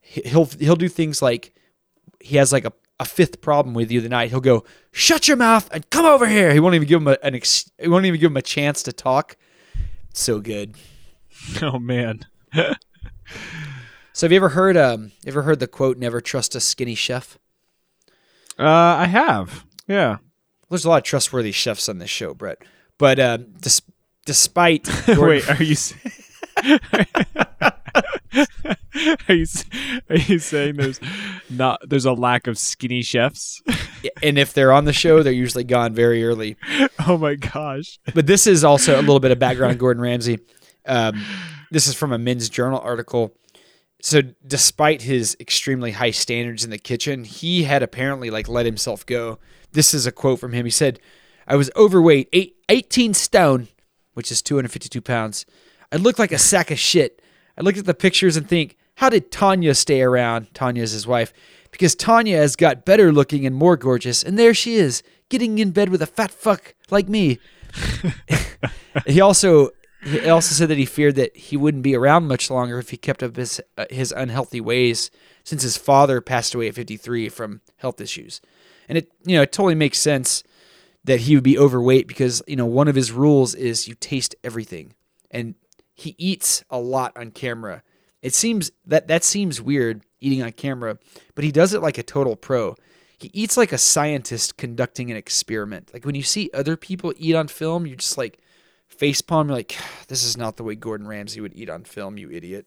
he- he'll he'll do things like he has like a, a fifth problem with you the night. He'll go, "Shut your mouth and come over here." He won't even give him a, an ex- he won't even give him a chance to talk. So good. Oh man. So have you ever heard um ever heard the quote "Never trust a skinny chef"? Uh, I have. Yeah. There's a lot of trustworthy chefs on this show, Brett. But um, dis- despite Wait, are you? are you are you saying there's not there's a lack of skinny chefs? and if they're on the show, they're usually gone very early. oh my gosh. But this is also a little bit of background on Gordon Ramsay. Um, this is from a Men's Journal article. So, despite his extremely high standards in the kitchen, he had apparently like let himself go. This is a quote from him. He said, "I was overweight, eight, 18 stone, which is 252 pounds. I looked like a sack of shit. I looked at the pictures and think, how did Tanya stay around? Tanya is his wife, because Tanya has got better looking and more gorgeous, and there she is, getting in bed with a fat fuck like me." he also he also said that he feared that he wouldn't be around much longer if he kept up his uh, his unhealthy ways since his father passed away at 53 from health issues. And it you know, it totally makes sense that he would be overweight because, you know, one of his rules is you taste everything. And he eats a lot on camera. It seems that that seems weird eating on camera, but he does it like a total pro. He eats like a scientist conducting an experiment. Like when you see other people eat on film, you're just like face palm. You're like, this is not the way Gordon Ramsay would eat on film, you idiot.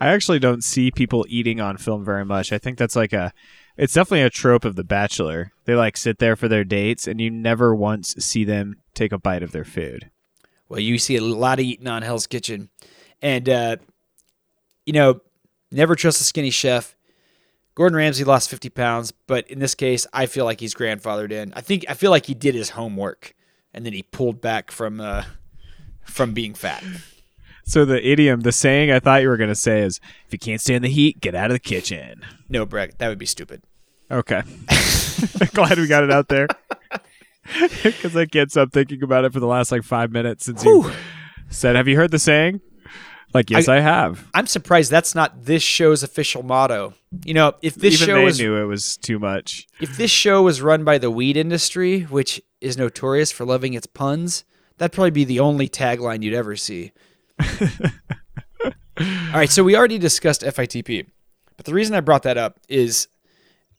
I actually don't see people eating on film very much. I think that's like a it's definitely a trope of The Bachelor. They like sit there for their dates and you never once see them take a bite of their food. Well, you see a lot of eating on Hell's Kitchen. And, uh, you know, never trust a skinny chef. Gordon Ramsay lost 50 pounds, but in this case, I feel like he's grandfathered in. I think I feel like he did his homework and then he pulled back from uh, from being fat. So the idiom, the saying I thought you were going to say is if you can't stand the heat, get out of the kitchen. No, Brett, that would be stupid. Okay. Glad we got it out there. Because I can't stop thinking about it for the last like five minutes since you said, Have you heard the saying? Like, yes, I, have. I'm surprised that's not this show's official motto. You know, if this Even show they was knew it was too much. if this show was run by the weed industry, which is notorious for loving its puns, that'd probably be the only tagline you'd ever see. All right, so we already discussed FITP, but the reason I brought that up is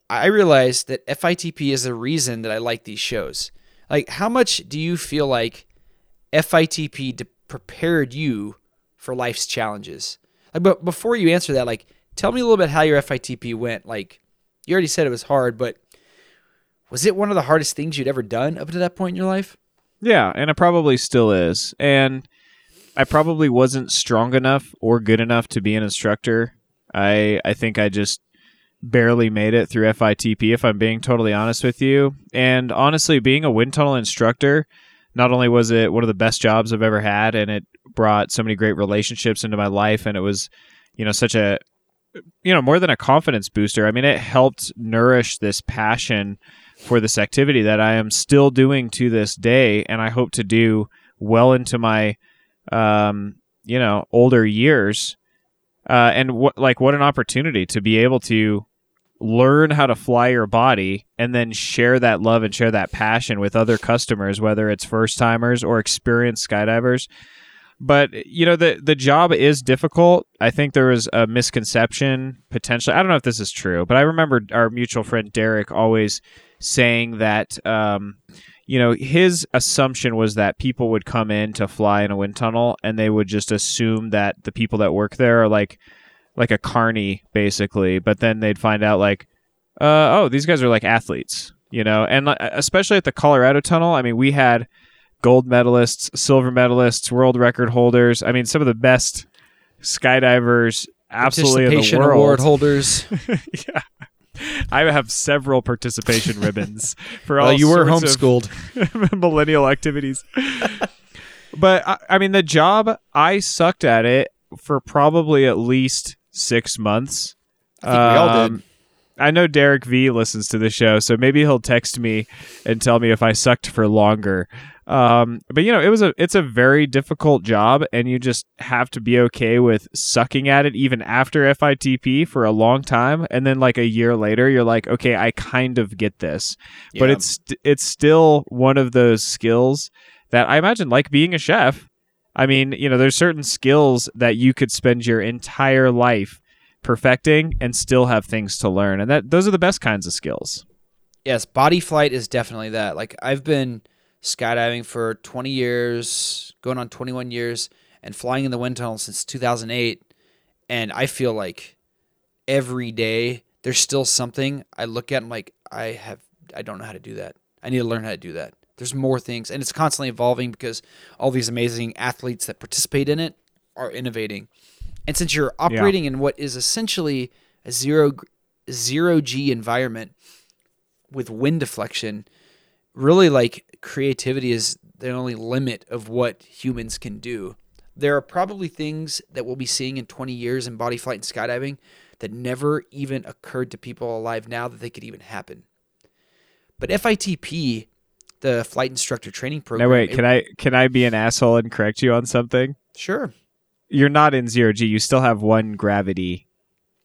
I realized that FITP is the reason that I like these shows. Like, how much do you feel like FITP de- prepared you for life's challenges? Like, but before you answer that, like, tell me a little bit how your FITP went. Like, you already said it was hard, but was it one of the hardest things you'd ever done up to that point in your life? Yeah, and it probably still is. And I probably wasn't strong enough or good enough to be an instructor. I I think I just barely made it through FITP if I'm being totally honest with you. And honestly, being a wind tunnel instructor, not only was it one of the best jobs I've ever had and it brought so many great relationships into my life and it was, you know, such a you know, more than a confidence booster. I mean, it helped nourish this passion for this activity that I am still doing to this day, and I hope to do well into my, um, you know, older years. Uh, and what, like, what an opportunity to be able to learn how to fly your body and then share that love and share that passion with other customers, whether it's first timers or experienced skydivers. But you know the the job is difficult. I think there was a misconception potentially. I don't know if this is true, but I remember our mutual friend Derek always saying that um, you know his assumption was that people would come in to fly in a wind tunnel and they would just assume that the people that work there are like like a carny basically, but then they'd find out like uh, oh these guys are like athletes, you know, and especially at the Colorado tunnel. I mean, we had gold medalists, silver medalists, world record holders. I mean, some of the best skydivers absolutely in the world. award holders. yeah. I have several participation ribbons for all well, you were homeschooled. millennial activities. but I, I mean, the job I sucked at it for probably at least six months. I think we all did. Um, I know Derek V listens to the show, so maybe he'll text me and tell me if I sucked for longer. Um, but you know, it was a it's a very difficult job, and you just have to be okay with sucking at it even after FITP for a long time, and then like a year later, you're like, okay, I kind of get this. But it's it's still one of those skills that I imagine, like being a chef. I mean, you know, there's certain skills that you could spend your entire life perfecting and still have things to learn, and that those are the best kinds of skills. Yes, body flight is definitely that. Like I've been skydiving for 20 years, going on 21 years, and flying in the wind tunnel since 2008, and I feel like every day there's still something I look at and like I have I don't know how to do that. I need to learn how to do that. There's more things, and it's constantly evolving because all these amazing athletes that participate in it are innovating. And since you're operating in what is essentially a zero zero g environment with wind deflection, really like creativity is the only limit of what humans can do. There are probably things that we'll be seeing in 20 years in body flight and skydiving that never even occurred to people alive now that they could even happen. But FITP, the flight instructor training program. Now wait, it- can I can I be an asshole and correct you on something? Sure. You're not in zero G. You still have one gravity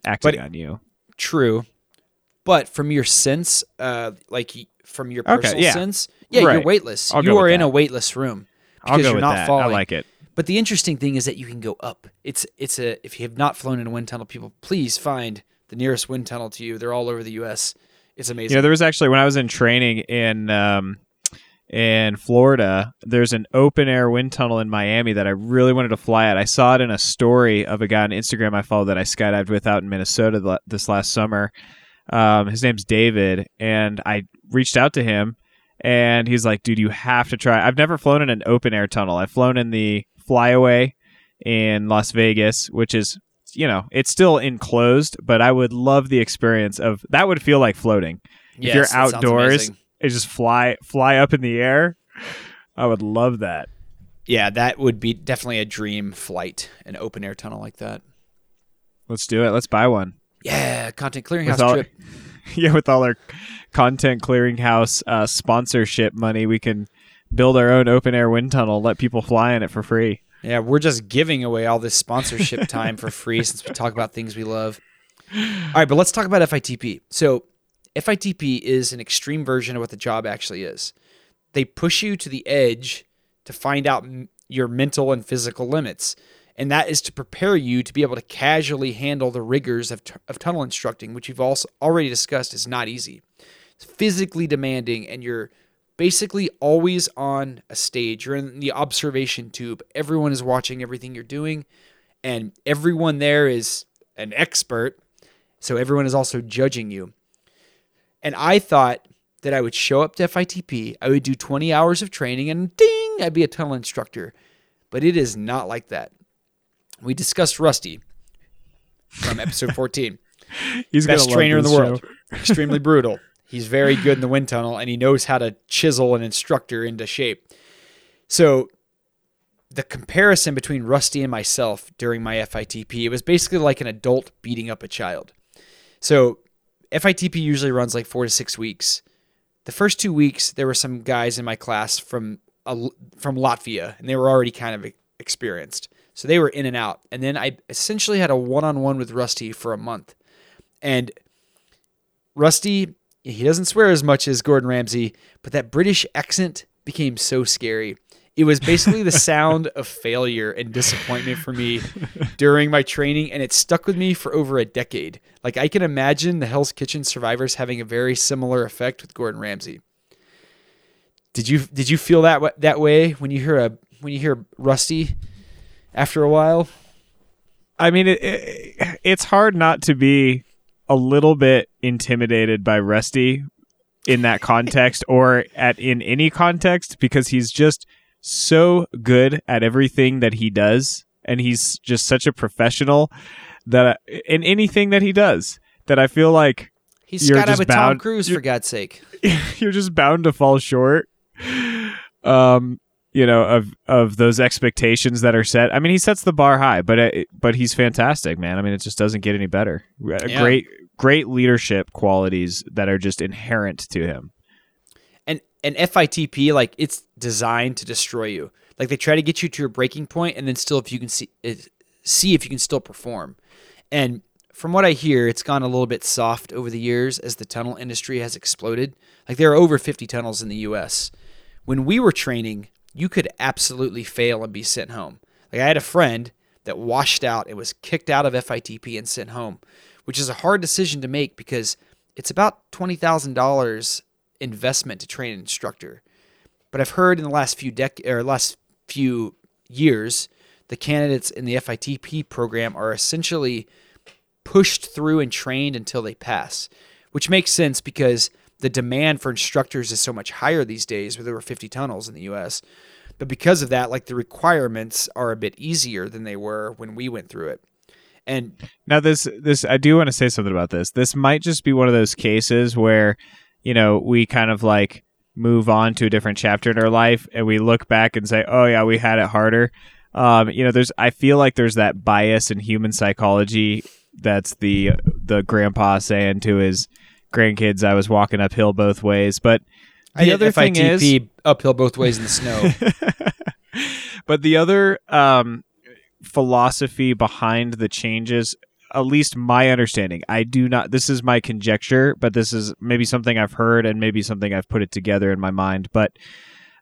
acting But- on you. True. But from your sense, uh, like from your Okay, personal yeah. sense, yeah, you're weightless. I'll you are in a weightless room because you're not that. falling. I like it. But the interesting thing is that you can go up. It's it's a if you have not flown in a wind tunnel, people please find the nearest wind tunnel to you. They're all over the U.S. It's amazing. You know, there was actually when I was in training in um, in Florida, there's an open air wind tunnel in Miami that I really wanted to fly at. I saw it in a story of a guy on Instagram I followed that I skydived with out in Minnesota this last summer. Um, his name's David, and I reached out to him, and he's like, "Dude, you have to try." I've never flown in an open air tunnel. I've flown in the flyaway in Las Vegas, which is you know it's still enclosed, but I would love the experience of that. Would feel like floating if you're outdoors and just fly fly up in the air. I would love that. yeah, that would be definitely a dream flight, an open air tunnel like that. Let's do it. Let's buy one. Yeah, content clearinghouse all, trip. yeah, with all our content clearinghouse uh, sponsorship money, we can build our own open air wind tunnel. Let people fly in it for free. Yeah, we're just giving away all this sponsorship time for free since we talk about things we love. All right, but let's talk about FITP. So, FITP is an extreme version of what the job actually is. They push you to the edge to find out your mental and physical limits. And that is to prepare you to be able to casually handle the rigors of, t- of tunnel instructing, which you've also already discussed is not easy. It's physically demanding, and you're basically always on a stage. You're in the observation tube. Everyone is watching everything you're doing, and everyone there is an expert. So everyone is also judging you. And I thought that I would show up to FITP, I would do 20 hours of training, and ding, I'd be a tunnel instructor. But it is not like that. We discussed Rusty from episode 14 He's best trainer in the world. Extremely brutal. He's very good in the wind tunnel and he knows how to chisel an instructor into shape. So the comparison between Rusty and myself during my FITP, it was basically like an adult beating up a child. So FITP usually runs like four to six weeks. The first two weeks, there were some guys in my class from uh, from Latvia, and they were already kind of experienced. So they were in and out. And then I essentially had a one on one with Rusty for a month. And Rusty, he doesn't swear as much as Gordon Ramsay, but that British accent became so scary. It was basically the sound of failure and disappointment for me during my training, and it stuck with me for over a decade. Like I can imagine the Hell's Kitchen survivors having a very similar effect with Gordon Ramsay. Did you did you feel that that way when you hear a when you hear Rusty after a while? I mean, it, it, it's hard not to be a little bit intimidated by Rusty in that context or at in any context because he's just so good at everything that he does and he's just such a professional that in anything that he does that I feel like He's got to have a Tom Cruise for God's sake. you're just bound to fall short um you know of of those expectations that are set i mean he sets the bar high but it, but he's fantastic man i mean it just doesn't get any better Uh, Yeah. great great leadership qualities that are just inherent to him and and FITP like it's designed to destroy you. Like they try to get you to your breaking point, and then still if you can see see if you can still perform. And from what I hear, it's gone a little bit soft over the years as the tunnel industry has exploded. Like there are over 50 tunnels in the U.S. When we were training, you could absolutely fail and be sent home. Like I had a friend that washed out and was kicked out of FITP and sent home, which is a hard decision to make because it's about twenty thousand dollars investment to train an instructor. But I've heard in the last few dec or last few years, the candidates in the FITP program are essentially pushed through and trained until they pass, which makes sense because the demand for instructors is so much higher these days, where there were 50 tunnels in the U.S. But because of that, like the requirements are a bit easier than they were when we went through it. And now this this i do want to say something about this this might just be one of those cases where you know we kind of like move on to a different chapter in our life and we look back and say oh yeah we had it harder um, you know there's i feel like there's that bias in human psychology that's the the grandpa saying to his grandkids i was walking uphill both ways but the did other thing is uphill both ways in the snow. but the other um, philosophy behind the changes, at least my understanding, I do not. This is my conjecture, but this is maybe something I've heard and maybe something I've put it together in my mind. But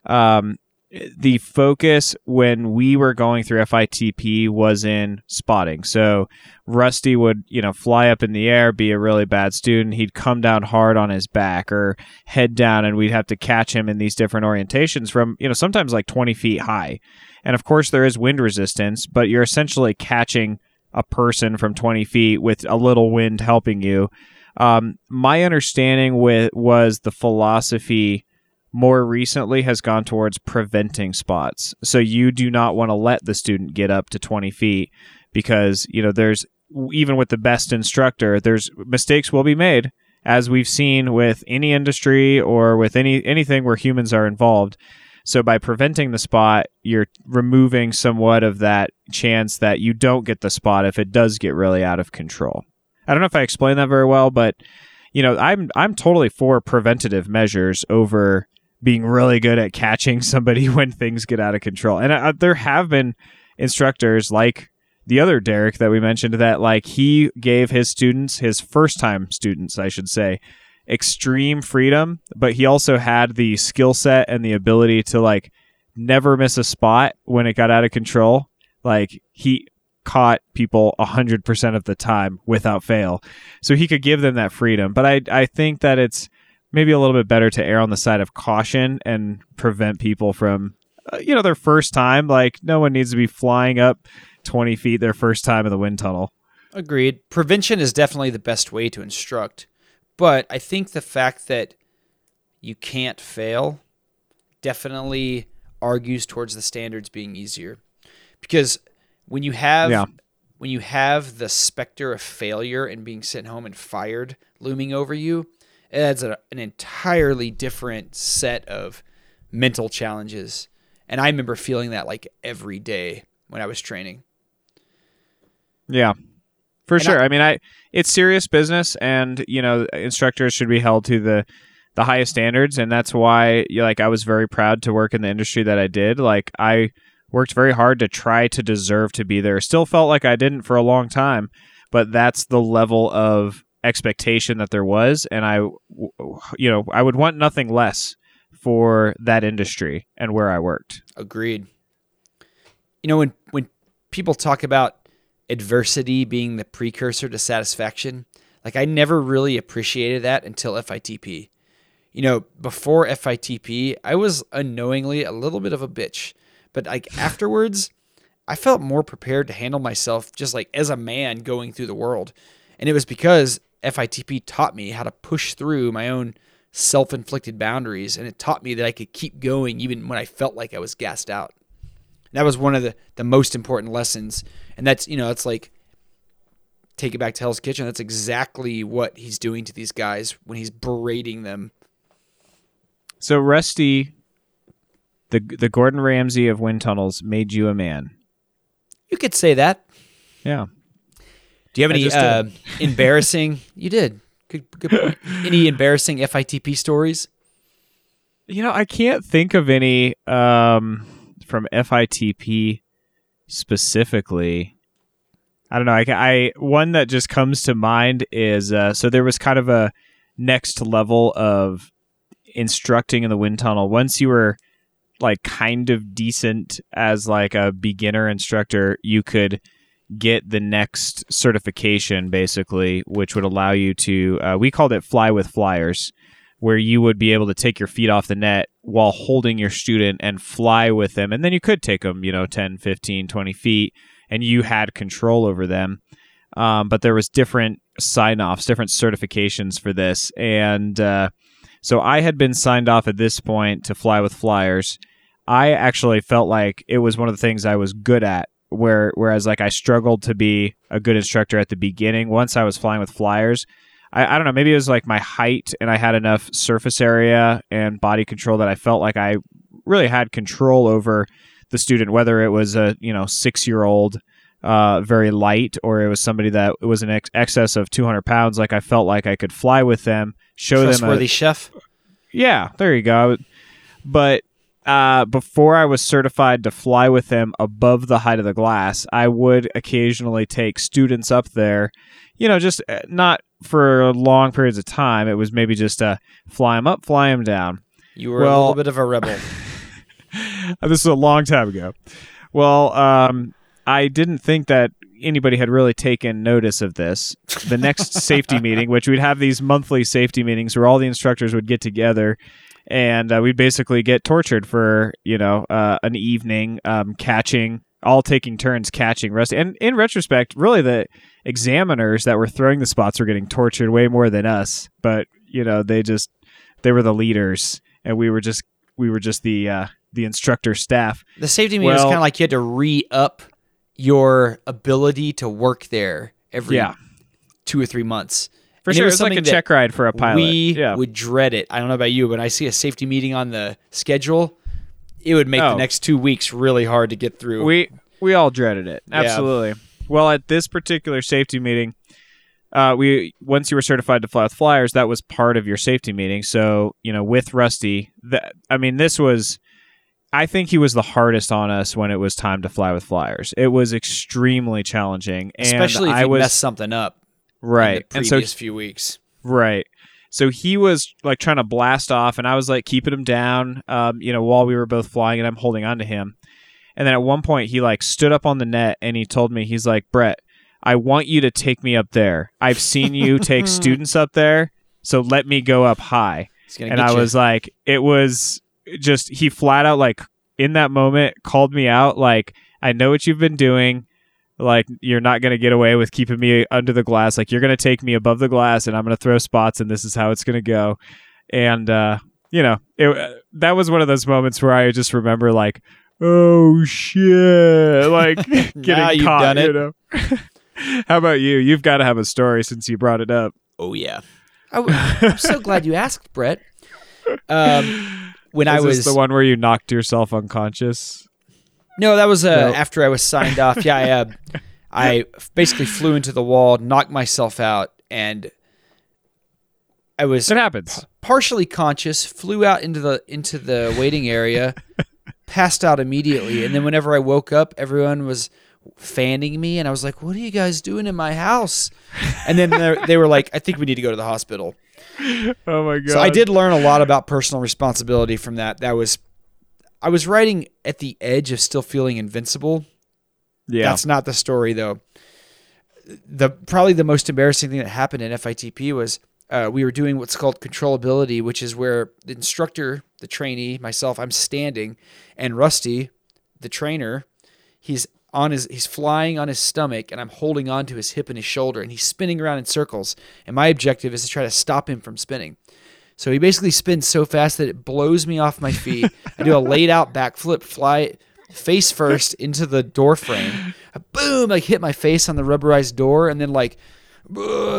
um, the focus when we were going through FITP was in spotting. So Rusty would, you know, fly up in the air, be a really bad student. He'd come down hard on his back or head down, and we'd have to catch him in these different orientations from, you know, sometimes like 20 feet high. And of course, there is wind resistance, but you're essentially catching a person from 20 feet with a little wind helping you. Um, my understanding with was the philosophy more recently has gone towards preventing spots. So you do not want to let the student get up to 20 feet because, you know, there's even with the best instructor, there's mistakes will be made as we've seen with any industry or with any anything where humans are involved. So by preventing the spot, you're removing somewhat of that chance that you don't get the spot if it does get really out of control. I don't know if I explained that very well, but you know, I'm I'm totally for preventative measures over being really good at catching somebody when things get out of control. And uh, there have been instructors like the other Derek that we mentioned that like he gave his students, his first time students, I should say, extreme freedom, but he also had the skill set and the ability to like never miss a spot when it got out of control. Like he caught people 100% of the time without fail. So he could give them that freedom. But I I think that it's maybe a little bit better to err on the side of caution and prevent people from uh, you know their first time like no one needs to be flying up 20 feet their first time in the wind tunnel. Agreed. Prevention is definitely the best way to instruct. But I think the fact that you can't fail definitely argues towards the standards being easier. Because when you have Yeah. when you have the specter of failure and being sent home and fired looming over you, adds a, an entirely different set of mental challenges. And I remember feeling that like every day when I was training. Yeah. For And sure. I- I, mean, I it's serious business, and you know, instructors should be held to the the highest standards, and that's why, you like, I was very proud to work in the industry that I did. Like, I worked very hard to try to deserve to be there. Still felt like I didn't for a long time, but that's the level of expectation that there was, and I, you know, I would want nothing less for that industry and where I worked. Agreed. You know, when when people talk about adversity being the precursor to satisfaction, like I never really appreciated that until FITP. You know, before FITP, I was unknowingly a little bit of a bitch, but like afterwards, I felt more prepared to handle myself just like as a man going through the world. And it was because FITP taught me how to push through my own self inflicted boundaries. And it taught me that I could keep going even when I felt like I was gassed out. That was one of the, the most important lessons. And that's, you know, it's like, take it back to Hell's Kitchen. That's exactly what he's doing to these guys when he's berating them. So Rusty, the the Gordon Ramsay of wind tunnels, made you a man. You could say that. Yeah. Do you have any uh, embarrassing? You did. Good, good point. Any embarrassing FITP stories? You know, I can't think of any um, from FITP specifically. I don't know. I, I one that just comes to mind is uh, so there was kind of a next level of instructing in the wind tunnel. Once you were like kind of decent as like a beginner instructor, you could get the next certification basically, which would allow you to. Uh, we called it fly with flyers where you would be able to take your feet off the net while holding your student and fly with them. And then you could take them, you know, 10, 15, 20 feet, and you had control over them. Um, but there was different sign offs, different certifications for this. And uh, so I had been signed off at this point to fly with flyers. I actually felt like it was one of the things I was good at. Where, whereas like I struggled to be a good instructor at the beginning. Once I was flying with flyers, I, I don't know, maybe it was like my height and I had enough surface area and body control that I felt like I really had control over the student, whether it was a, you know, six year old, uh, very light, or it was somebody that was in ex- excess of 200 pounds. Like I felt like I could fly with them, show them. A, chef. yeah, there you go. But uh, before I was certified to fly with them above the height of the glass, I would occasionally take students up there, you know, just uh, not for long periods of time. It was maybe just uh, fly them up, fly them down. You were a little bit of a rebel. this is a long time ago. Well, um, I didn't think that anybody had really taken notice of this. The next safety meeting, which we'd have these monthly safety meetings where all the instructors would get together and uh, we'd basically get tortured for, you know, uh, an evening um, catching, all taking turns catching Rusty. And in retrospect, really the examiners that were throwing the spots were getting tortured way more than us. But, you know, they just, they were the leaders and we were just, we were just the, uh, the instructor staff. The safety meeting was kind of like you had to re up your ability to work there every Yeah. two or three months. For And it sure, was it's like a check ride for a pilot. We yeah. would dread it. I don't know about you, but I see a safety meeting on the schedule. It would make Oh. the next two weeks really hard to get through. we we all dreaded it. Yeah. Absolutely. Well, at this particular safety meeting, uh, we once you were certified to fly with flyers, that was part of your safety meeting. So you know, with Rusty, that I mean, this was. I think he was the hardest on us when it was time to fly with flyers. It was extremely challenging, and especially if I you was mess something up right. in the and so few weeks. Right. So he was like trying to blast off, and I was like keeping him down, um, you know, while we were both flying, and I'm holding on to him. And then at one point, he like stood up on the net and he told me, he's like, Brett, I want you to take me up there. I've seen you take students up there, so let me go up high. And I you. was like, it was just, he flat out like in that moment called me out, like, I know what you've been doing. Like you're not gonna get away with keeping me under the glass. Like you're gonna take me above the glass, and I'm gonna throw spots, and this is how it's gonna go. And uh, you know, it, that was one of those moments where I just remember like, oh shit, like getting Now you've caught. done it. You know. how about you? You've got to have a story since you brought it up. oh yeah. I, am so glad you asked, Brett. Um, when I Is this was the one where you knocked yourself unconscious. No, that was uh, No. after I was signed off. Yeah, I, uh, I basically flew into the wall, knocked myself out, and I was It happens. partially conscious. Flew out into the into the waiting area, passed out immediately, and then whenever I woke up, everyone was fanning me, and I was like, "What are you guys doing in my house?" And then they were like, "I think we need to go to the hospital." Oh my god. So I did learn a lot about personal responsibility from that. That was, I was writing at the edge of still feeling invincible. Yeah. That's not the story though. The probably the most embarrassing thing that happened in FITP was uh, we were doing what's called controllability, which is where the instructor, the trainee, myself, I'm standing, and Rusty, the trainer, he's on his he's flying on his stomach, and I'm holding on to his hip and his shoulder, and he's spinning around in circles. And my objective is to try to stop him from spinning. So he basically spins so fast that it blows me off my feet. I do a laid out backflip, fly face first into the door frame. I boom, like hit my face on the rubberized door, and then like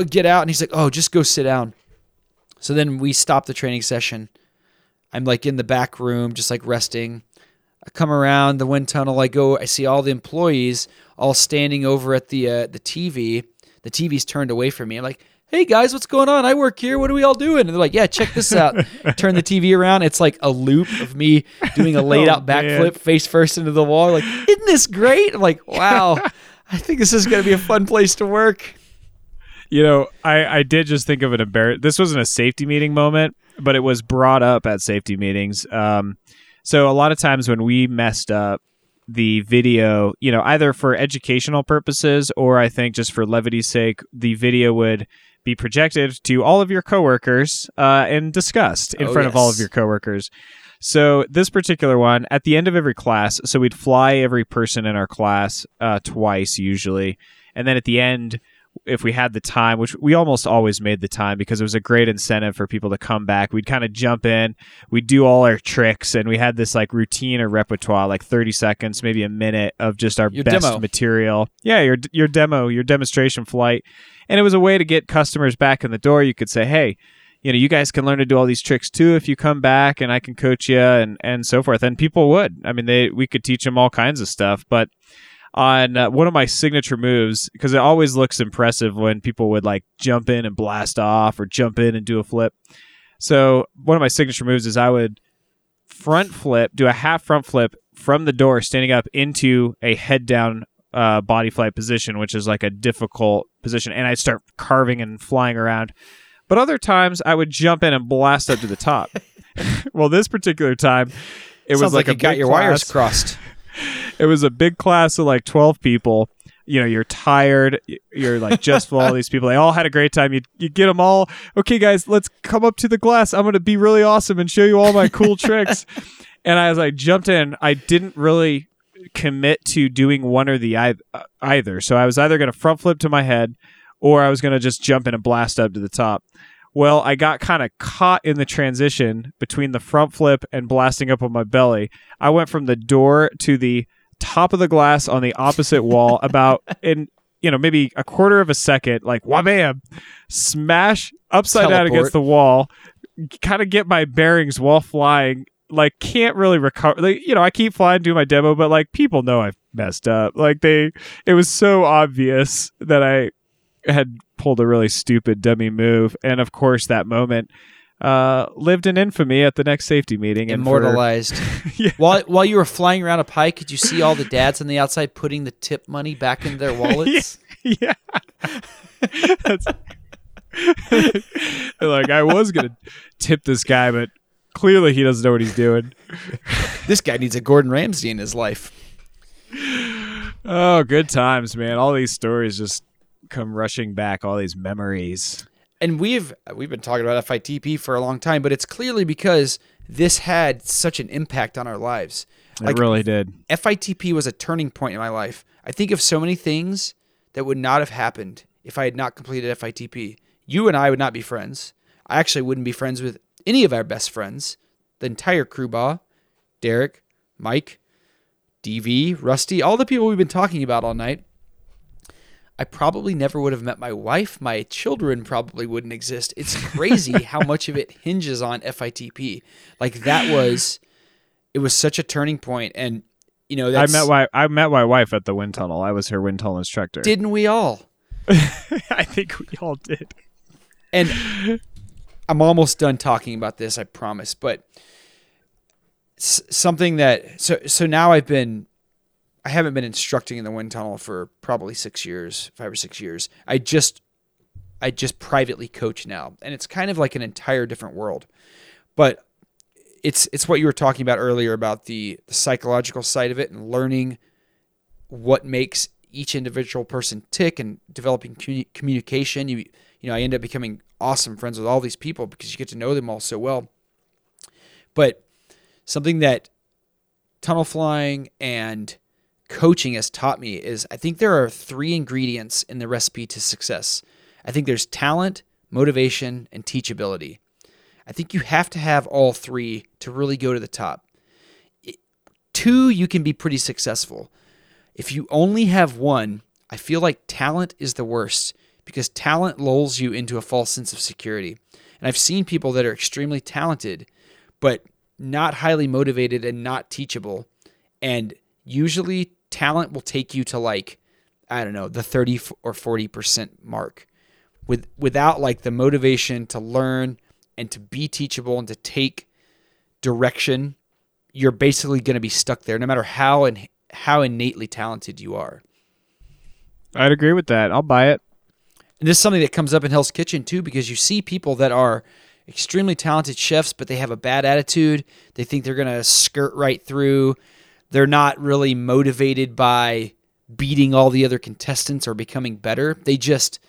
get out. And he's like, "Oh, just go sit down." So then we stop the training session. I'm like in the back room, just like resting. I come around the wind tunnel. I go. I see all the employees all standing over at the uh, the TV. The TV's turned away from me. I'm like, "Hey guys, what's going on? I work here. What are we all doing?" And they're like, "Yeah, check this out." Turn the TV around. It's like a loop of me doing a laid out Oh, backflip, face first into the wall. Like, isn't this great? I'm like, wow. I think this is going to be a fun place to work. You know, I, I did just think of an embar. This wasn't a safety meeting moment, but it was brought up at safety meetings. Um, so a lot of times when we messed up the video, you know, either for educational purposes or I think just for levity's sake, the video would be projected to all of your coworkers uh, and discussed in Oh, front of all of your coworkers. So this particular one, at the end of every class, so we'd fly every person in our class uh, twice usually, and then at the end, if we had the time, which we almost always made the time because it was a great incentive for people to come back, we'd kind of jump in, we'd do all our tricks, and we had this like routine or repertoire, like thirty seconds, maybe a minute of just our Your best demo. material. Yeah, your your demo, your demonstration flight, and it was a way to get customers back in the door. You could say, hey you know, you guys can learn to do all these tricks too if you come back, and I can coach you and and so forth. And people would. I mean, they we could teach them all kinds of stuff. But on uh, one of my signature moves, because it always looks impressive when people would like jump in and blast off or jump in and do a flip. So one of my signature moves is I would front flip, do a half front flip from the door, standing up into a head down uh, body flight position, which is like a difficult position, and I'd start carving and flying around. But other times I would jump in and blast up to the top. well, this particular time, it was like, like, you got your wires crossed. It was a big class of like twelve people. You know, you're tired. You're like just full of these people. They all had a great time. You you get them all. Okay, guys, let's come up to the glass. I'm gonna be really awesome and show you all my cool tricks. And as I jumped in, I didn't really commit to doing one or the ei- uh, either. So I was either going to front flip to my head, or I was going to just jump in and blast up to the top. Well, I got kind of caught in the transition between the front flip and blasting up on my belly. I went from the door to the top of the glass on the opposite wall about in you know maybe a quarter of a second like wham smash upside down against the wall kind of get my bearings while flying. Like can't really recover like you know i keep flying do my demo but like people know i've messed up. Like they it was so obvious that i had pulled a really stupid dummy move and of course that moment uh lived in infamy at the next safety meeting and for- Immortalized. Yeah. While while you were flying around a pike, could you see all the dads on the outside putting the tip money back into their wallets? yeah. Like I was gonna tip this guy, but clearly he doesn't know what he's doing. This guy needs a Gordon Ramsay in his life. Oh, good times, man! All these stories just come rushing back. All these memories. and we've we've been talking about FITP for a long time, but it's clearly because this had such an impact on our lives. It Like, really did. FITP was a turning point in my life. I think of so many things that would not have happened if I had not completed FITP. You and I would not be friends. I actually wouldn't be friends with any of our best friends. The entire crew bar, Derek, Mike, DV, Rusty, all the people we've been talking about all night. I probably never would have met my wife. My children probably wouldn't exist. It's crazy how much of it hinges on FITP. Like that was, it was such a turning point, and you know, I met my I met my wife at the wind tunnel. I was her wind tunnel instructor. didn't we all? I think we all did. And I'm almost done talking about this, I promise. But something that so so now I've been I haven't been instructing in the wind tunnel for probably six years, five or six years. I just I just privately coach now, and it's kind of like an entire different world. But it's it's what you were talking about earlier about the, the psychological side of it and learning what makes each individual person tick and developing commu- communication. You you know, I end up becoming awesome friends with all these people because you get to know them all so well. But something that tunnel flying and coaching has taught me is I think there are three ingredients in the recipe to success. I think there's talent, motivation, and teachability. I think you have to have all three to really go to the top. Two, you can be pretty successful. If you only have one, I feel like talent is the worst because talent lulls you into a false sense of security. And I've seen people that are extremely talented, but not highly motivated and not teachable. And usually, talent will take you to like, I don't know, the 30 or 40% mark with, without like the motivation to learn and to be teachable and to take direction. You're basically going to be stuck there no matter how and how innately talented you are. I'd agree with that. I'll buy it. And this is something that comes up in Hell's Kitchen too, because you see people that are extremely talented chefs, but they have a bad attitude. They think they're going to skirt right through. They're not really motivated by beating all the other contestants or becoming better. They just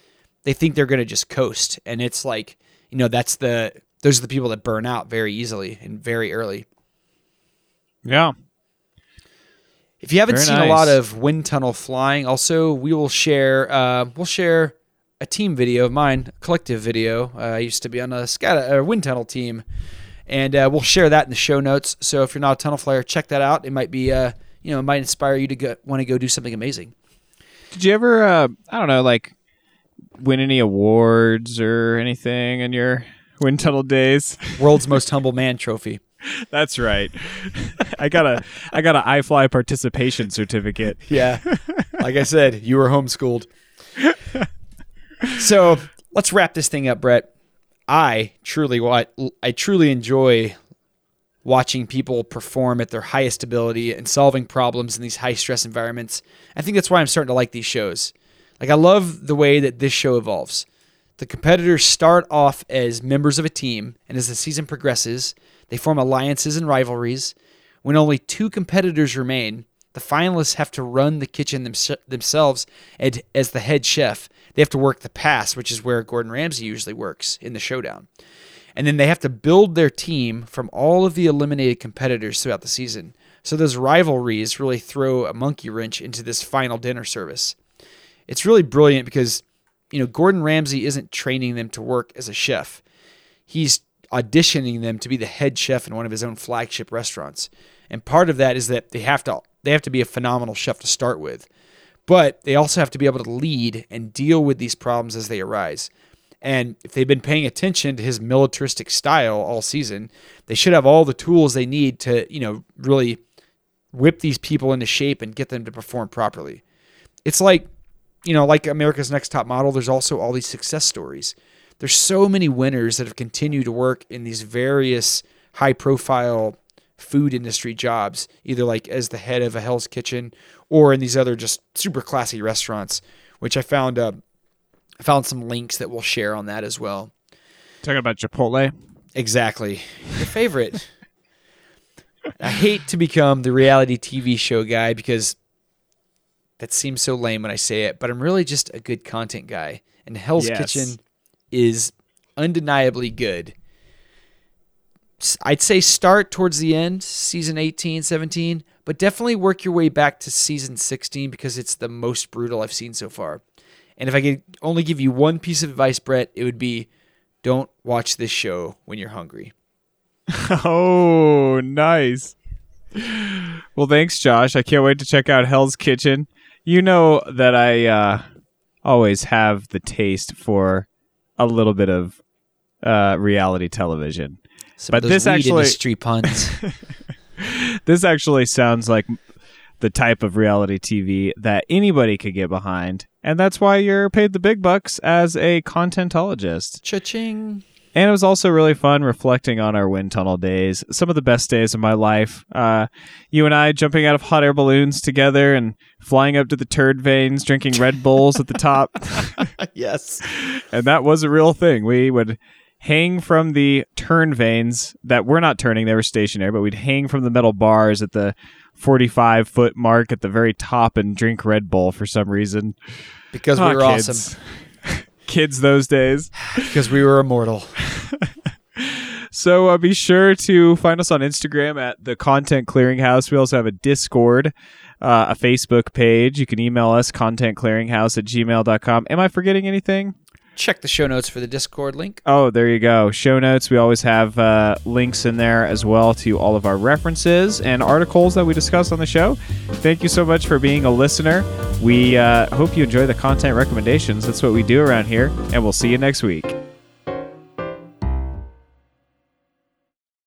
they think they're going to just coast, and it's like you know that's the those are the people that burn out very easily and very early. Yeah. If you haven't Very seen a lot of wind tunnel flying, also we will share uh, we'll share a team video of mine, a collective video. Uh, I used to be on a scat a wind tunnel team, and uh, we'll share that in the show notes. So if you're not a tunnel flyer, check that out. It might be uh, you know it might inspire you to want to go do something amazing. Did you ever, uh, I don't know, like win any awards or anything in your wind tunnel days? World's most humble man trophy. That's right. I got a I got a iFly participation certificate. Yeah. Like I said, you were homeschooled. so let's wrap this thing up, Brett. I truly what I truly enjoy watching people perform at their highest ability and solving problems in these high stress environments. I think that's why I'm starting to like these shows. Like I love the way that this show evolves. The competitors start off as members of a team, and as the season progresses, they form alliances and rivalries. When only two competitors remain, the finalists have to run the kitchen thems- themselves as the head chef. They have to work the pass, which is where Gordon Ramsay usually works in the showdown. And then they have to build their team from all of the eliminated competitors throughout the season. So those rivalries really throw a monkey wrench into this final dinner service. It's really brilliant because, you know, Gordon Ramsay isn't training them to work as a chef. He's auditioning them to be the head chef in one of his own flagship restaurants. And part of that is that they have to they have to be a phenomenal chef to start with. But they also have to be able to lead and deal with these problems as they arise. And if they've been paying attention to his militaristic style all season, they should have all the tools they need to, you know, really whip these people into shape and get them to perform properly. It's like, you know, like America's Next Top Model, there's also all these success stories. There's so many winners that have continued to work in these various high profile food industry jobs, either like as the head of a Hell's Kitchen or in these other just super classy restaurants, which I found uh, I found some links that we'll share on that as well. Talking about Chipotle. Exactly. Your favorite. I hate to become the reality TV show guy because that seems so lame when I say it, but I'm really just a good content guy. And Hell's Yes. Kitchen is undeniably good. I'd say start towards the end, season 18, 17, but definitely work your way back to season 16 because it's the most brutal I've seen so far. And if I could only give you one piece of advice, Brett, it would be don't watch this show when you're hungry. Oh, nice. Well, thanks, Josh. I can't wait to check out Hell's Kitchen. You know that I uh, always have the taste for a little bit of uh, reality television. Some But this actually- industry puns. This actually sounds like the type of reality TV that anybody could get behind, and that's why you're paid the big bucks as a contentologist. Cha-ching. And it was also really fun reflecting on our wind tunnel days. Some of the best days of my life. Uh, you and I jumping out of hot air balloons together and flying up to the turn vanes, drinking Red Bulls at the top. yes. and that was a real thing. We would hang from the turn vanes that were not turning, they were stationary, but we'd hang from the metal bars at the 45 foot mark at the very top and drink Red Bull for some reason. Because Aw, we were kids. awesome. Kids those days. Because we were immortal. So uh, be sure to find us on Instagram at the Content Clearinghouse. We also have a Discord, uh, a Facebook page. You can email us contentclearinghouse at gmail.com. Am I forgetting anything? Check the show notes for the Discord link. Oh, there you go. Show notes. We always have uh, links in there as well to all of our references and articles that we discuss on the show. Thank you so much for being a listener. We uh, hope you enjoy the content recommendations. That's what we do around here, and we'll see you next week.